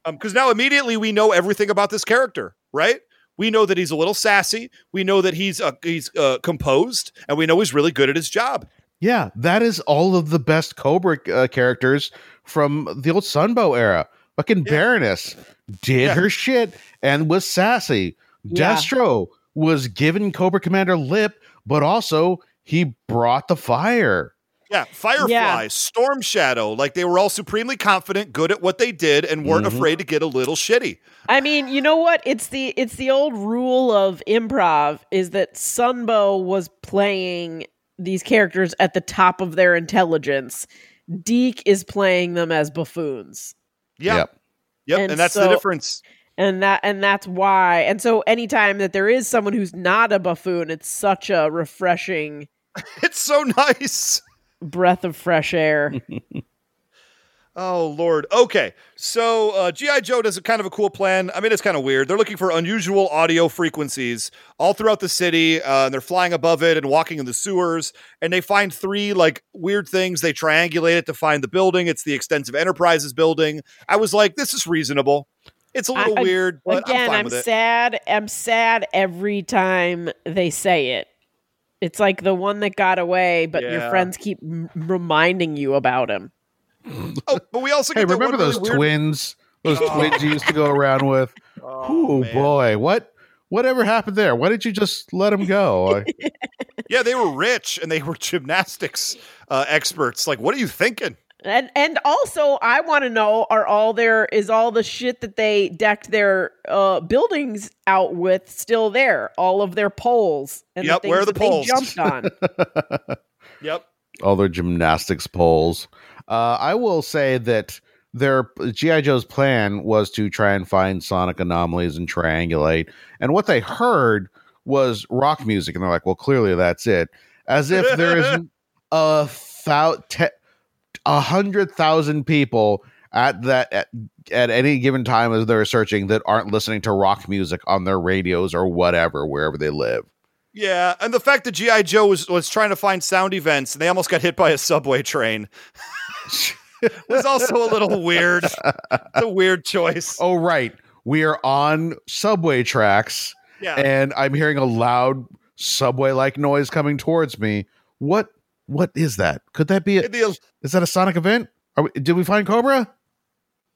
Um, because now immediately we know everything about this character, right? We know that he's a little sassy. We know that he's uh, he's uh, composed, and we know he's really good at his job. Yeah, that is all of the best Cobra uh, characters from the old Sunbow era. Fucking Baroness did Yeah. her shit and was sassy. Yeah. Destro was giving Cobra Commander lip, but also he brought the fire. Yeah, Firefly, Yeah. Storm Shadow, like they were all supremely confident, good at what they did, and weren't Mhm. afraid to get a little shitty. I mean, you know what? It's the it's the old rule of improv is that Sunbow was playing these characters at the top of their intelligence. DiC is playing them as buffoons. Yeah, Yep. yep, And and, that's the difference. And that and that's why. And so anytime that there is someone who's not a buffoon, it's such a refreshing It's so nice. Breath of fresh air. Oh Lord. Okay, so uh, GI Joe does a kind of a cool plan. I mean, it's kind of weird. They're looking for unusual audio frequencies all throughout the city, uh, and they're flying above it and walking in the sewers. And they find three like weird things. They triangulate it to find the building. It's the Extensive Enterprises building. I was like, this is reasonable. It's a little I- I- weird, but Again, I'm fine I'm, with it. sad. I'm sad every time they say it. It's like the one that got away, but your friends keep m- reminding you about him. Oh, but we also Hey, get that remember those really weird- twins? Those Oh. twins you used to go around with. Oh, Oh man. boy, what whatever happened there? Why did you just let them go? Yeah, they were rich and they were gymnastics uh, experts. Like, what are you thinking? And and also, I want to know: Are all there is all the shit that they decked their uh, buildings out with still there? All of their poles and Yep, the where are things the that they poles? jumped on. Yep. all their gymnastics poles. Uh, I will say that their GI Joe's plan was to try and find sonic anomalies and triangulate. And what they heard was rock music, and they're like, "Well, clearly that's it." As if there is a thou- te- a hundred thousand people at that at, at any given time as they're searching that aren't listening to rock music on their radios or whatever wherever they live. Yeah, and the fact that GI Joe was, was trying to find sound events and they almost got hit by a subway train was also a little weird. It's a weird choice. Oh, right. We are on subway tracks, Yeah. and I'm hearing a loud subway-like noise coming towards me. What? What is that? Could that be? A, The- is that a Sonic event? Are we, did we find Cobra?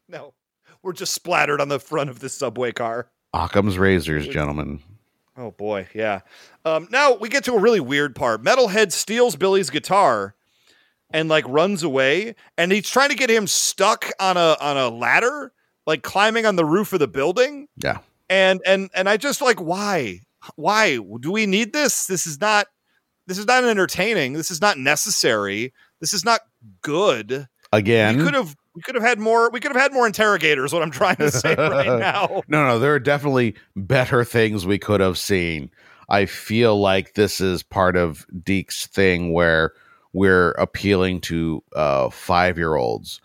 no, we're just splattered on the front of the subway car. Occam's razors, gentlemen. Oh boy, yeah. Um, now we get to a really weird part. Metalhead steals Billy's guitar and like runs away, and he's trying to get him stuck on a on a ladder, like climbing on the roof of the building. Yeah. And and and I just like why why do we need this? This is not this is not entertaining. This is not necessary. This is not good. Again, We could have we could have had more. We could have had more interrogators. What I'm trying to say right now. No, no, there are definitely better things we could have seen. I feel like this is part of DiC's thing where we're appealing to uh, five year olds.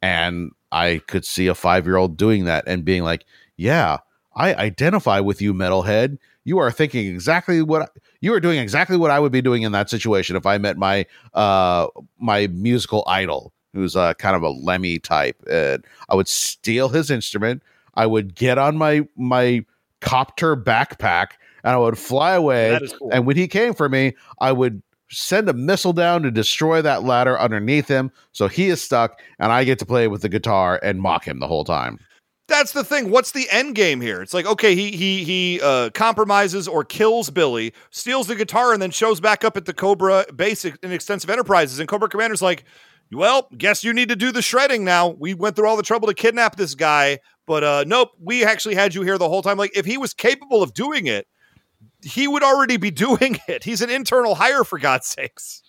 And I could see a five year old doing that and being like, yeah, I identify with you, metalhead. You are thinking exactly what you are doing exactly what I would be doing in that situation if I met my uh my musical idol who's uh, kind of a Lemmy type. And I would steal his instrument. I would get on my my copter backpack and I would fly away. Cool. And when he came for me, I would send a missile down to destroy that ladder underneath him. So he is stuck, and I get to play with the guitar and mock him the whole time. That's the thing. What's the end game here? It's like okay, he he he uh, compromises or kills Billy, steals the guitar, and then shows back up at the Cobra Basic in Extensive Enterprises. And Cobra Commander's like, "Well, guess you need to do the shredding now. We went through all the trouble to kidnap this guy, but uh, nope, we actually had you here the whole time. Like, if he was capable of doing it, he would already be doing it. He's an internal hire for God's sakes."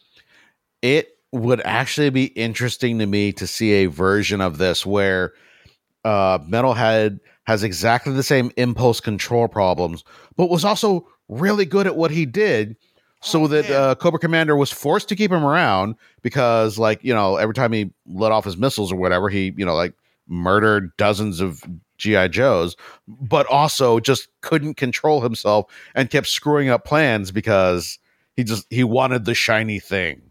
It would actually be interesting to me to see a version of this where uh, Metalhead has exactly the same impulse control problems, but was also really good at what he did. So Oh, that uh, Cobra Commander was forced to keep him around because, like, you know, every time he let off his missiles or whatever, he, you know, like murdered dozens of GI Joes, but also just couldn't control himself and kept screwing up plans because he just he wanted the shiny thing.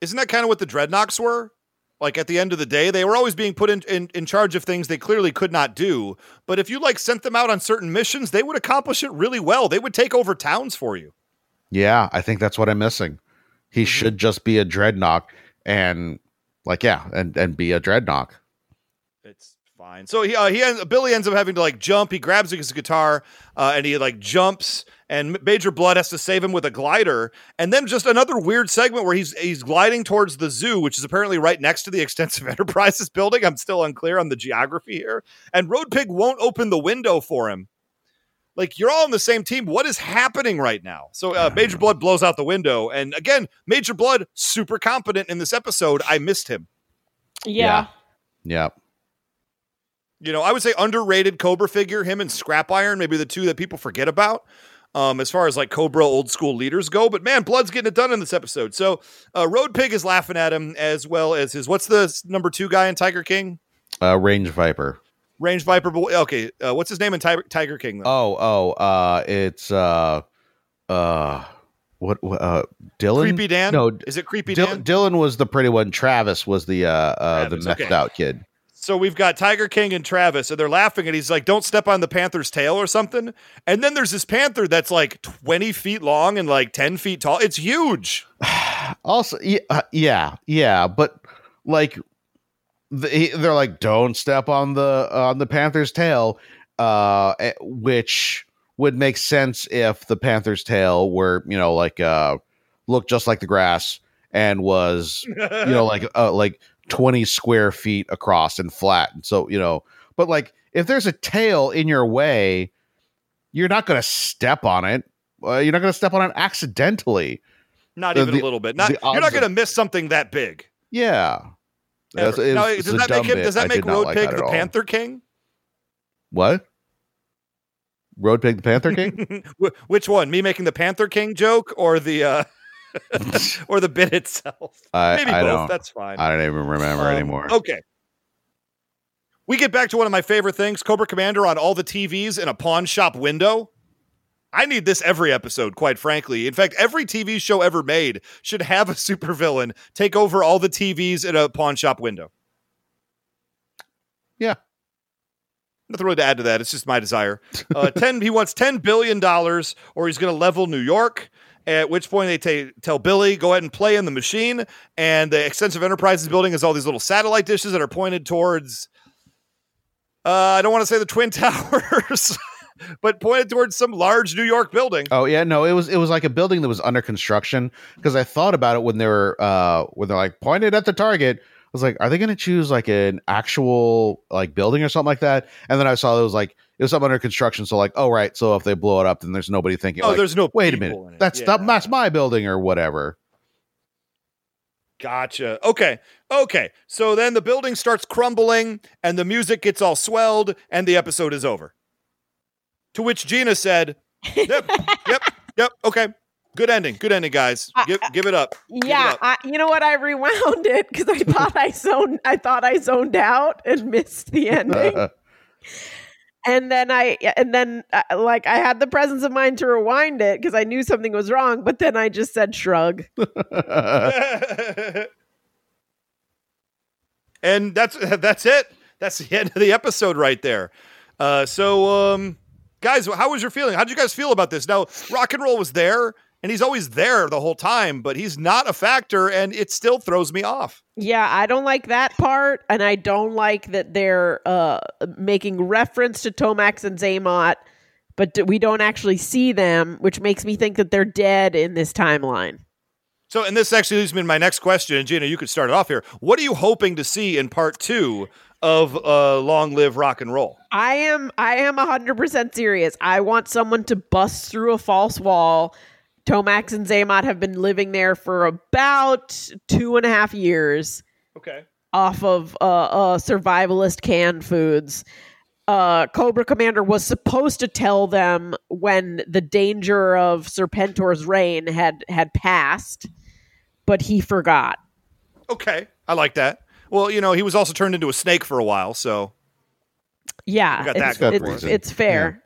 Isn't that kind of what the Dreadnoks were? Like at the end of the day, they were always being put in, in, in charge of things they clearly could not do. But if you like sent them out on certain missions, they would accomplish it really well. They would take over towns for you. Yeah, I think that's what I'm missing. He should just be a Dreadnok and like yeah, and and be a Dreadnok. It's fine. So he uh, he ends, Billy ends up having to like jump. He grabs his guitar uh, and he like jumps. And Major Bludd has to save him with a glider. And then just another weird segment where he's he's gliding towards the zoo, which is apparently right next to the Extensive Enterprises building. I'm still unclear on the geography here. And Road Pig won't open the window for him. Like you're all on the same team. What is happening right now? So uh, Major Bludd blows out the window, and again, Major Bludd super competent in this episode. I missed him. Yeah. Yeah. you know, I would say underrated Cobra figure, him and Scrap Iron, maybe the two that people forget about. Um, as far as like Cobra old school leaders go, but man, Bludd's getting it done in this episode. So, uh, Road Pig is laughing at him as well as his what's the number two guy in Tiger King, Uh Range Viper. Range Viper. Okay, uh, what's his name in Tiger, Tiger King? Though? Oh, oh, uh it's uh uh what uh Dylan? Creepy Dan. No, is it Creepy Dan? Dylan was the pretty one. Travis was the uh uh Travis, the methed okay. out kid. So we've got Tiger King and Travis, and they're laughing, and he's like, "Don't step on the panther's tail" or something. And then there's this panther that's like 20 feet long and like 10 feet tall. It's huge. Also, yeah, uh, yeah, yeah, but like the, they're like, don't step on the on the panther's tail, uh, eh, which would make sense if the panther's tail were you know like uh looked just like the grass and was you know like uh, like 20 square feet across and flat and so you know but like if there's a tail in your way you're not going to step on it uh, you're not going to step on it accidentally Not The- even the- a little bit. Not, you're not going to miss something that big. yeah now, does that make him? Does that make Road like Pig the all. Panther King? what road pig the panther king Which one? Me making the Panther King joke or the uh or the bit itself? I, Maybe I both. don't That's fine. i don't even remember Um, anymore Okay. We get back to one of my favorite things Cobra Commander on all the TVs in a pawn shop window. I need this every episode, quite frankly. In fact, every TV show ever made should have a supervillain take over all the TVs in a pawn shop window. Yeah. Nothing really to add to that. It's just my desire. Uh, ten. He wants ten billion dollars, or he's going to level New York. At which point they ta- tell Billy, "Go ahead and play in the machine." And the extensive enterprises building is all these little satellite dishes that are pointed towards. Uh, I don't want to say the twin towers, but pointed towards some large New York building. Oh yeah, no, it was it was like a building that was under construction because I thought about it when they were uh when they're like pointed at the target. I was like, are they going to choose like an actual like building or something like that? And then I saw it was like it was something under construction. So like, oh right, so if they blow it up, then there's nobody thinking. Oh, like, there's no wait a minute, that's Yeah. the, that's my building or whatever. Gotcha. Okay. Okay. So then the building starts crumbling and the music gets all swelled and the episode is over. To which Gina said, Yep, yep, yep. Okay. Good ending. Good ending, guys. Give, give it up. Give it Yeah, up. I, you know what? I rewound it because I thought I zoned. I thought I zoned out and missed the ending. and then I, and then uh, like I had the presence of mind to rewind it because I knew something was wrong. But then I just said shrug. and that's that's it. That's the end of the episode right there. Uh, so, um, guys, how was your feeling? How did you guys feel about this? Now, rock and roll was there, and he's always there the whole time, but he's not a factor, and it still throws me off. Yeah, I don't like that part, and I don't like that they're uh, making reference to Tomax and Xamot, but we don't actually see them, which makes me think that they're dead in this timeline. So, and this actually leads me to my next question. And Gina, you could start it off here. What are you hoping to see in part two of uh, Long Live Rock and Roll? I am I am 100% serious. I want someone to bust through a false wall. Tomax and Xamot have been living there for about two and a half years Okay. off of uh, uh, survivalist canned foods. Uh, Cobra Commander was supposed to tell them when the danger of Serpentor's reign had had passed, but he forgot. Okay. I like that. Well, you know, he was also turned into a snake for a while. So, Yeah, We got it's, that going it's, it's fair.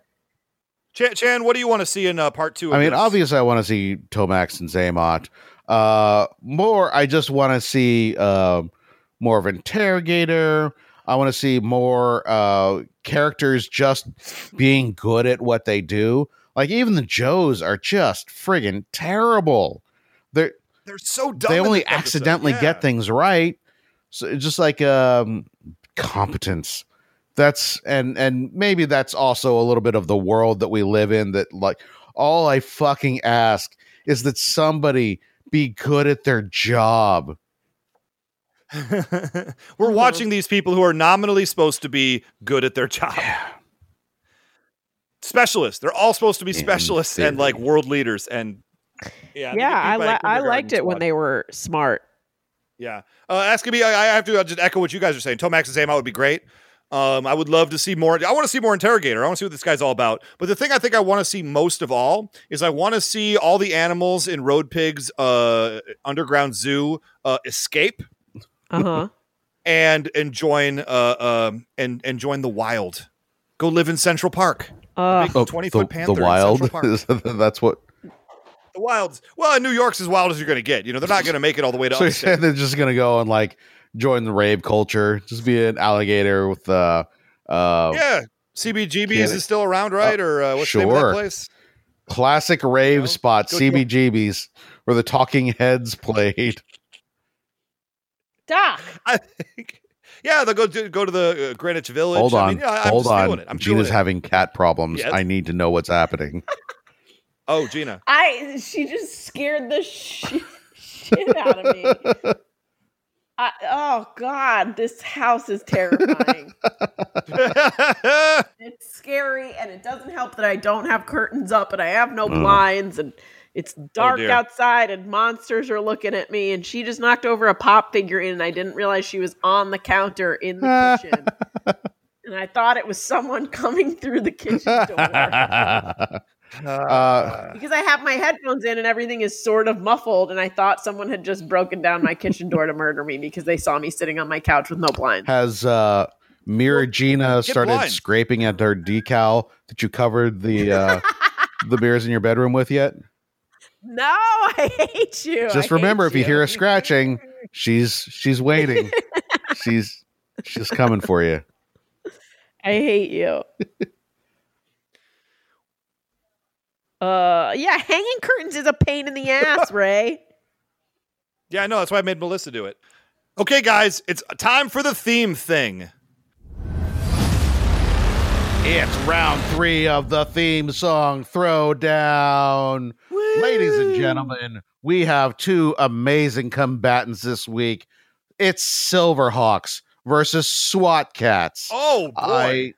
Chan, Chan what do you want to see in uh, part two? Of I mean, this? obviously, I want to see Tomax and Xamot. Uh, more, I just want to see um more of interrogator. I want to see more uh, characters just being good at what they do. Like even the Joes are just friggin' terrible. They're they're so dumb. they only accidentally Yeah. get things right. So it's just like um, competence. That's and and maybe that's also a little bit of the world that we live in. That like all I fucking ask is that somebody be good at their job. We're watching these people who are nominally supposed to be good at their job. Specialists. They're all supposed to be In specialists and like world leaders. And yeah, Yeah, I li- I kindergarten liked it when they were smart. Yeah. Uh, asking me, I, I have to uh, just echo what you guys are saying. Tomax and Xamot would be great. Um, I would love to see more. I want to see more interrogator. I want to see what this guy's all about. But the thing I think I want to see most of all is I want to see all the animals in Road Pig's uh, underground zoo uh, escape Uh huh. and and join uh, um, and and join the wild. Go live in Central Park. uh, Big Oh, 20 the, foot panther the in wild. Central Park. that's what. The wilds. Well, New York's as wild as you're going to get. You know, they're not going to make it all the way to So upstate. they're just gonna go and like join the rave culture. Just be an alligator with uh uh yeah, CBGB's Can't- is still around, right? or uh, what's the name of that place? classic rave know, spot, go- CBGB's, where the Talking Heads played. Doc. I think. Yeah, they'll go to, go to the uh, Greenwich Village. Hold I on, mean, yeah, I'm hold on. It. I'm Gina's it. having cat problems. Yes. I need to know what's happening. Oh, Gina. I she just scared the shit, shit out of me. I, oh God, this house is terrifying. it's scary, and it doesn't help that I don't have curtains up, and I have no Mm. blinds, and it's dark dear. outside, and monsters are looking at me. And she just knocked over a pop figurine, and I didn't realize she was on the counter in the kitchen. And I thought it was someone coming through the kitchen door. Uh, because I have my headphones in and everything is sort of muffled, and I thought someone had just broken down my kitchen door to murder me because they saw me sitting on my couch with no blinds. has uh, Mira Gina get started blind. scraping at her decal that you covered the uh, the mirrors in your bedroom with yet? No, I hate you. I Just remember, hate if you hear a scratching, she's she's waiting. she's she's coming for you. I hate you. uh, yeah, hanging curtains is a pain in the ass, Ray. Yeah, I know. That's why I made Melissa do it. Okay, guys, it's time for the theme thing. It's round three of the theme song throwdown. Ladies and gentlemen, we have two amazing combatants this week. It's Silverhawks versus SWAT Kats. Oh boy, I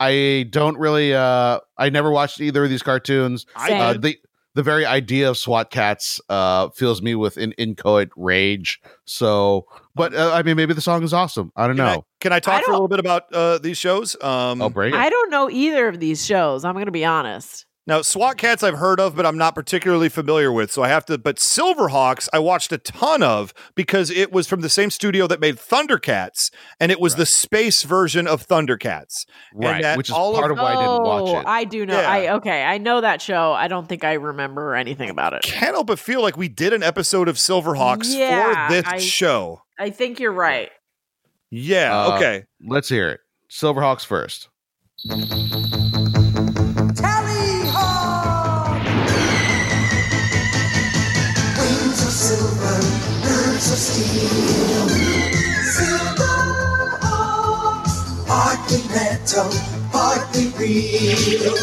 I don't really uh I never watched either of these cartoons. Same. Uh, the the very idea of SWAT Kats uh fills me with an inchoate rage. So, but uh, I mean, maybe the song is awesome. I don't Can I, know. can I talk I for a little bit about uh, these shows? Um, I'll bring it. I don't know either of these shows. I'm going to be honest. Now, SWAT Kats I've heard of, but I'm not particularly familiar with. So I have to. But Silverhawks I watched a ton of because it was from the same studio that made Thundercats, and it was the space version of Thundercats. and right, that which is all of- part of why I didn't watch Oh, it. I do know. Yeah. I okay. I know that show. I don't think I remember anything about it. Can't help but feel like we did an episode of Silverhawks Yeah, for this I- show. I think you're right. Yeah. Uh, okay. Let's hear it. Silverhawks first. Partly metal, partly real.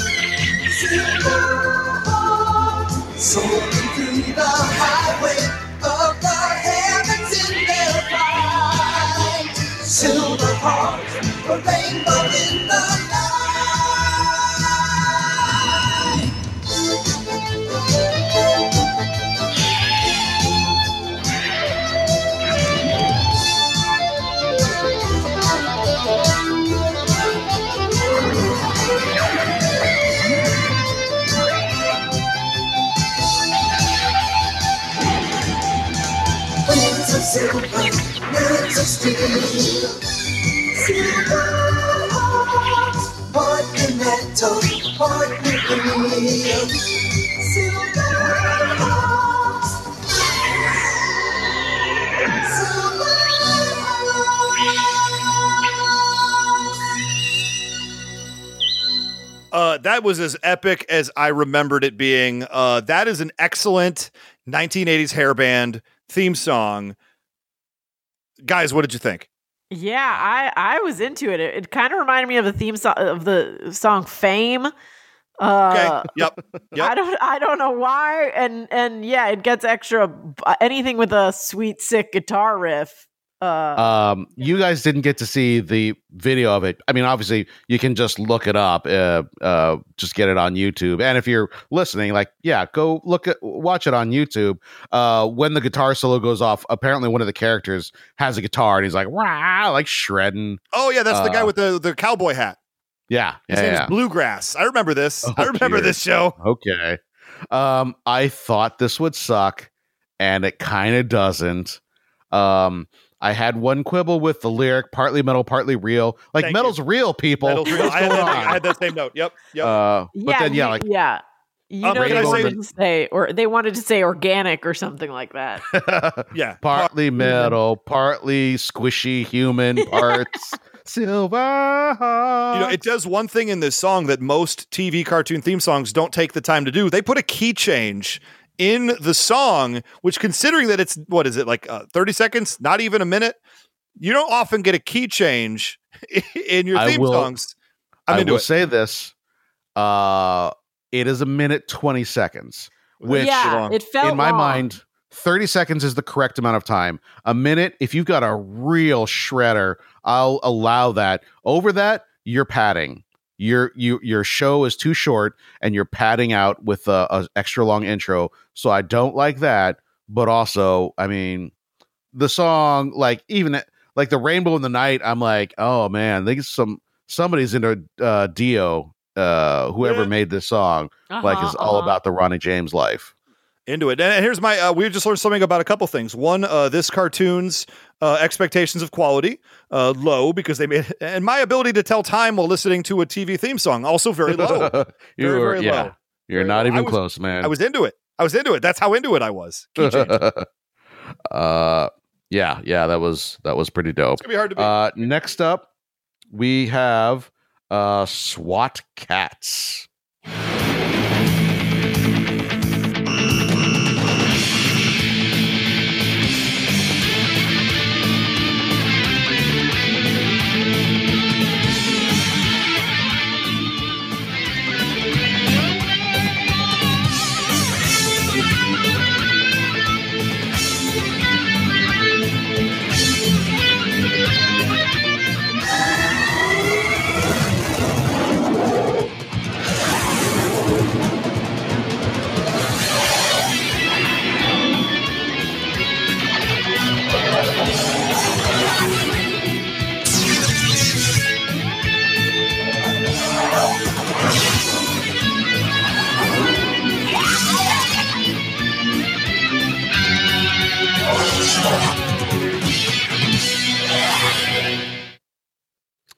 Through the highway of the heavens in their. Silver a rainbow Silver, Uh, that was as epic as I remembered it being. Uh, that is an excellent 1980s hair band theme song. Guys, what did you think? Yeah, I I was into it. It, it kind of reminded me of the theme song of the song Fame. Uh, Okay. yep. Yep. I don't I don't know why and and yeah, it gets extra anything with a sweet sick guitar riff. Uh, Um, you guys didn't get to see the video of it. I mean, obviously, you can just look it up. Uh, uh, just get it on YouTube. And if you're listening, like, yeah, go look at watch it on YouTube. Uh, when the guitar solo goes off, apparently one of the characters has a guitar and he's like, "Rah," like shredding. Oh yeah, that's the guy Uh, with the, the cowboy hat. Yeah, His yeah, name yeah. is Bluegrass. I remember this. Oh, I remember dear. this show. Okay. Um, I thought this would suck, and it kind of doesn't. Um, I had one quibble with the lyric, partly metal, partly real. Like Thank metal's real, people. Metal's real. I had, going that. I had that same note. Yep. Yep. Uh, but yeah, then yeah, like yeah. You Um, know can they I say- wanted to say or they wanted to say organic or something like that. Yeah. partly metal, partly squishy human parts. Silver. You know, it does one thing in this song that most TV cartoon theme songs don't take the time to do. They put a key change in the song, which, considering that it's what is it like uh, thirty seconds, not even a minute, you don't often get a key change in your I theme will- songs. I'm I into will it. say this. Uh, it is a minute 20 seconds, which yeah, it felt in my long. mind, 30 seconds is the correct amount of time. A minute, if you've got a real shredder, I'll allow that. Over that, you're padding. Your you your show is too short and you're padding out with a, a extra long intro. So I don't like that. But also, I mean, the song, like even like the Rainbow in the Night, I'm like, oh man, I think some somebody's into uh Dio, uh, whoever Yeah. made this song, like Uh-huh, is all uh-huh. about the Ronnie James life. Into it. And here's my uh, we just learned something about a couple things. One, uh, this cartoon's uh, expectations of quality uh, low because they made and my ability to tell time while listening to a TV theme song also very low. you're Very, very yeah, low. you're Very not low. Even was- close, man. I was into it. I was into it. That's how into it I was. Key change. it's uh, yeah, yeah, that was that was pretty dope. It's gonna be hard to beat. Uh, next up, we have uh SWAT Kats.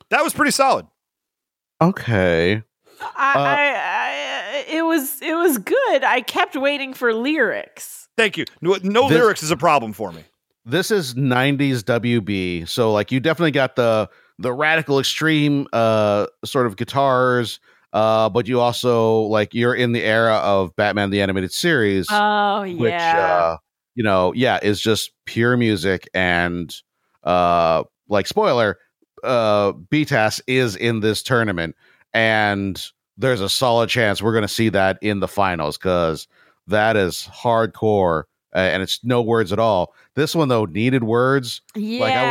That was pretty solid. Okay. I, Uh, I, I, it was it was good. I kept waiting for lyrics. Thank you. No, no This- lyrics is a problem for me. this is 90s WB. So like you definitely got the the radical extreme uh sort of guitars uh but you also like you're in the era of Batman the animated series Oh which yeah. uh you know yeah is just pure music and uh like spoiler uh BTAS is in this tournament and there's a solid chance we're going to see that in the finals cuz that is hardcore uh, and it's no words at all. This one though needed words. yeah. like, I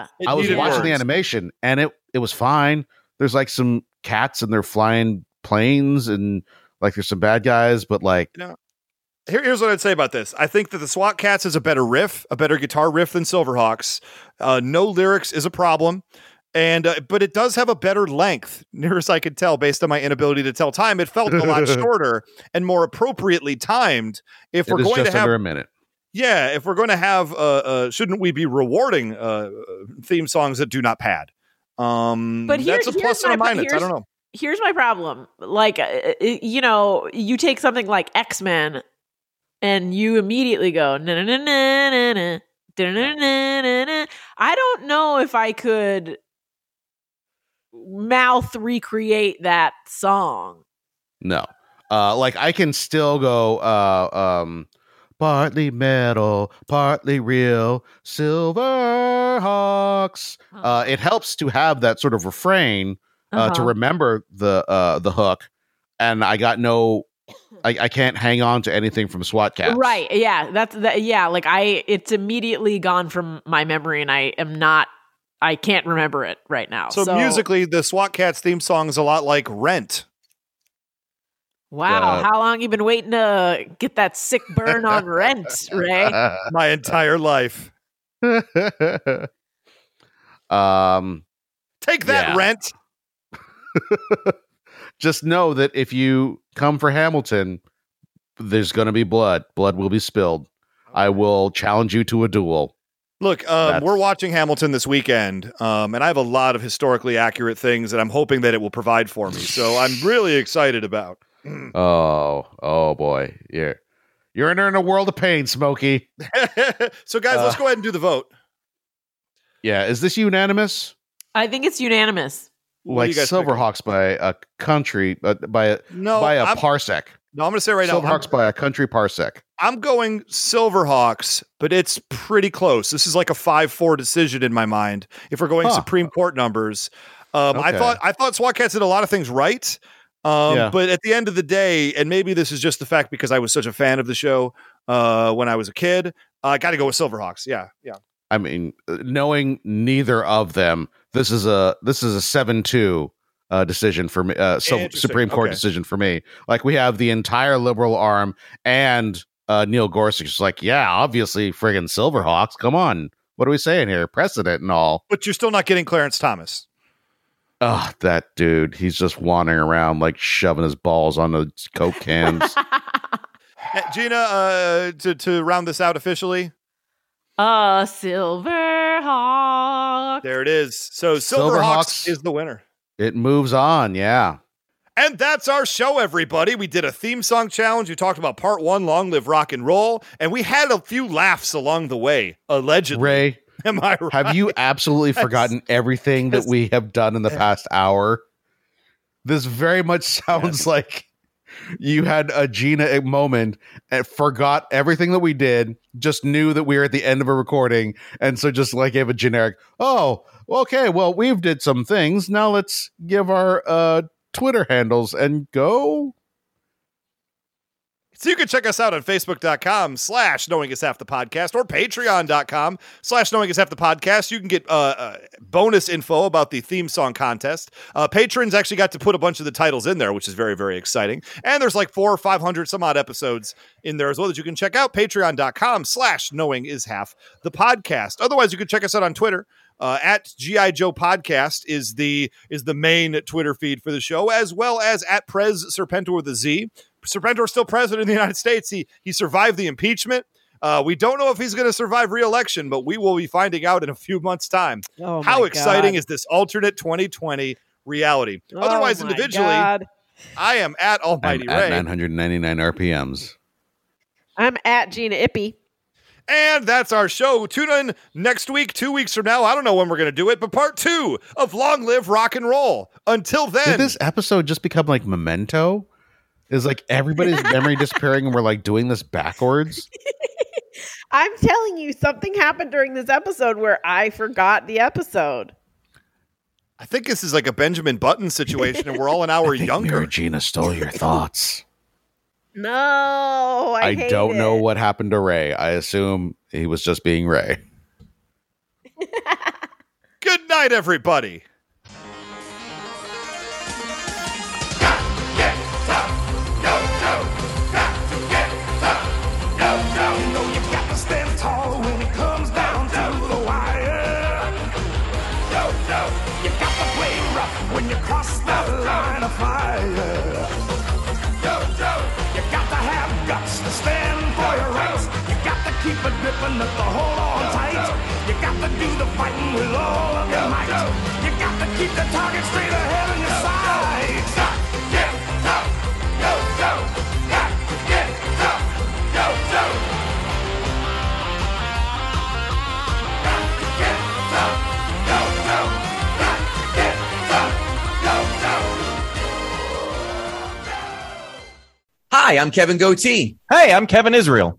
was- I was needed watching the animation and it it was fine. There's like some cats and they're flying planes and like there's some bad guys, but like Here, here's what I'd say about this. I think that the SWAT Kats is a better riff, a better guitar riff than Silverhawks. Uh, no lyrics is a problem, and uh, but it does have a better length, near as I could tell, based on my inability to tell time. It felt a lot shorter and more appropriately timed. If it we're is going to have, under a minute. yeah, if we're going to have, uh, uh, shouldn't we be rewarding uh, theme songs that do not pad? Um, But here- that's a here's plus and a minus. I don't know. Here's my problem. Like, uh, uh, you know, you take something like X Men, and you immediately go na na na na na na. da-na-na-na-na-na." I don't know if I could mouth recreate that song. No. Uh like I can still go uh um partly metal, partly real, silver hawks. Uh it helps to have that sort of refrain uh, to Uh-huh. remember the uh the hook and I got no I, I can't hang on to anything from SWAT Kats. Right. Yeah. That's that. Yeah. Like I, it's immediately gone from my memory, and I am not. I can't remember it right now. So, musically, the SWAT Kats theme song is a lot like Rent. Wow. Uh, how long you been waiting to get that sick burn on rent, Ray? My entire life. um Take that, Yeah. Rent. just know that if you come for Hamilton, there's going to be blood. Blood will be spilled. I will challenge you to a duel. Look, um, we're watching Hamilton this weekend, um, and I have a lot of historically accurate things that I'm hoping that it will provide for me. So I'm really excited about. Oh, oh boy. Yeah. You're entering a world of pain, Smokey. so, guys, let's Uh, go ahead and do the vote. Yeah. Is this unanimous? I think it's unanimous. What like you pick? Silverhawks by a country, uh, by a No, by a I'm- parsec. No, I'm going to say right now, Silverhawks by a country parsec. I'm going Silverhawks, but it's pretty close. This is like a five-four decision in my mind. If we're going Huh. Supreme Court numbers, um, I thought I thought SWAT Kats did a lot of things right. Um, Yeah. But at the end of the day, and maybe this is just the fact because I was such a fan of the show uh, when I was a kid, I got to go with Silverhawks. Yeah, yeah. I mean, uh, knowing neither of them, this is a this is a seven two uh, decision for me. Uh, so Supreme Court Okay. decision for me. Like we have the entire liberal arm and uh, Neil Gorsuch is like, yeah, obviously, friggin' Silverhawks. Come on, what are we saying here? Precedent and all. But you're still not getting Clarence Thomas. Oh, that dude, he's just wandering around like shoving his balls on the coke cans. Gina, uh, to to round this out officially, Uh, Silverhawk. there it is. So Silverhawks, Silverhawks. is the winner. it moves on, yeah. And that's our show, everybody. We did a theme song challenge. We talked about part one, Long Live Rock and Roll, and we had a few laughs along the way, allegedly. Ray, Am I right? have you absolutely Yes. forgotten everything that we have done in the past hour? This very much sounds like you had a Gina moment and forgot everything that we did, just knew that we were at the end of a recording, and so just like gave a generic, oh, okay, well, we've did some things. Now let's give our uh Twitter handles and go. So you can check us out on Facebook.com slash Knowing Is Half the Podcast or Patreon.com slash Knowing Is Half the Podcast. You can get uh, uh, bonus info about the theme song contest. Uh, patrons actually got to put a bunch of the titles in there, which is very, very exciting. And there's like four or 500 some odd episodes in there as well that you can check out. Patreon.com slash Knowing Is Half the Podcast. Otherwise, you can check us out on Twitter. Uh, at GI Joe Podcast is the is the main Twitter feed for the show, as well as at Prez Serpentor with a Z. Serpentor is still president of the United States. He he survived the impeachment. Uh, we don't know if he's going to survive re-election, but we will be finding out in a few months' time. Oh How exciting God. is this alternate 2020 reality? Oh Otherwise, individually, God. I am at I'm Almighty at Ray, 999 RPMs. I'm at Gina Ippy. And that's our show. Tune in next week, two weeks from now. I don't know when we're going to do it, but part two of Long Live Rock and Roll. Until then, Did this episode just become like memento? Is like everybody's memory disappearing and we're like doing this backwards? I'm telling you, something happened during this episode where I forgot the episode. I think this is like a Benjamin Button situation, and we're all an hour younger. Regina stole your thoughts. No, I, I, hate don't know what happened to Ray. I assume he was just being Ray. Good night, everybody. Keep it gripping up the hold on tight. You got to do the fighting with all of your might. You got to keep the target straight ahead in your sights. Get up, go, go. Got get up, go, go. Get up, go, go. Get up, go, go. Hi, I'm Kevin Gootee. Hey, I'm Kevin Israel.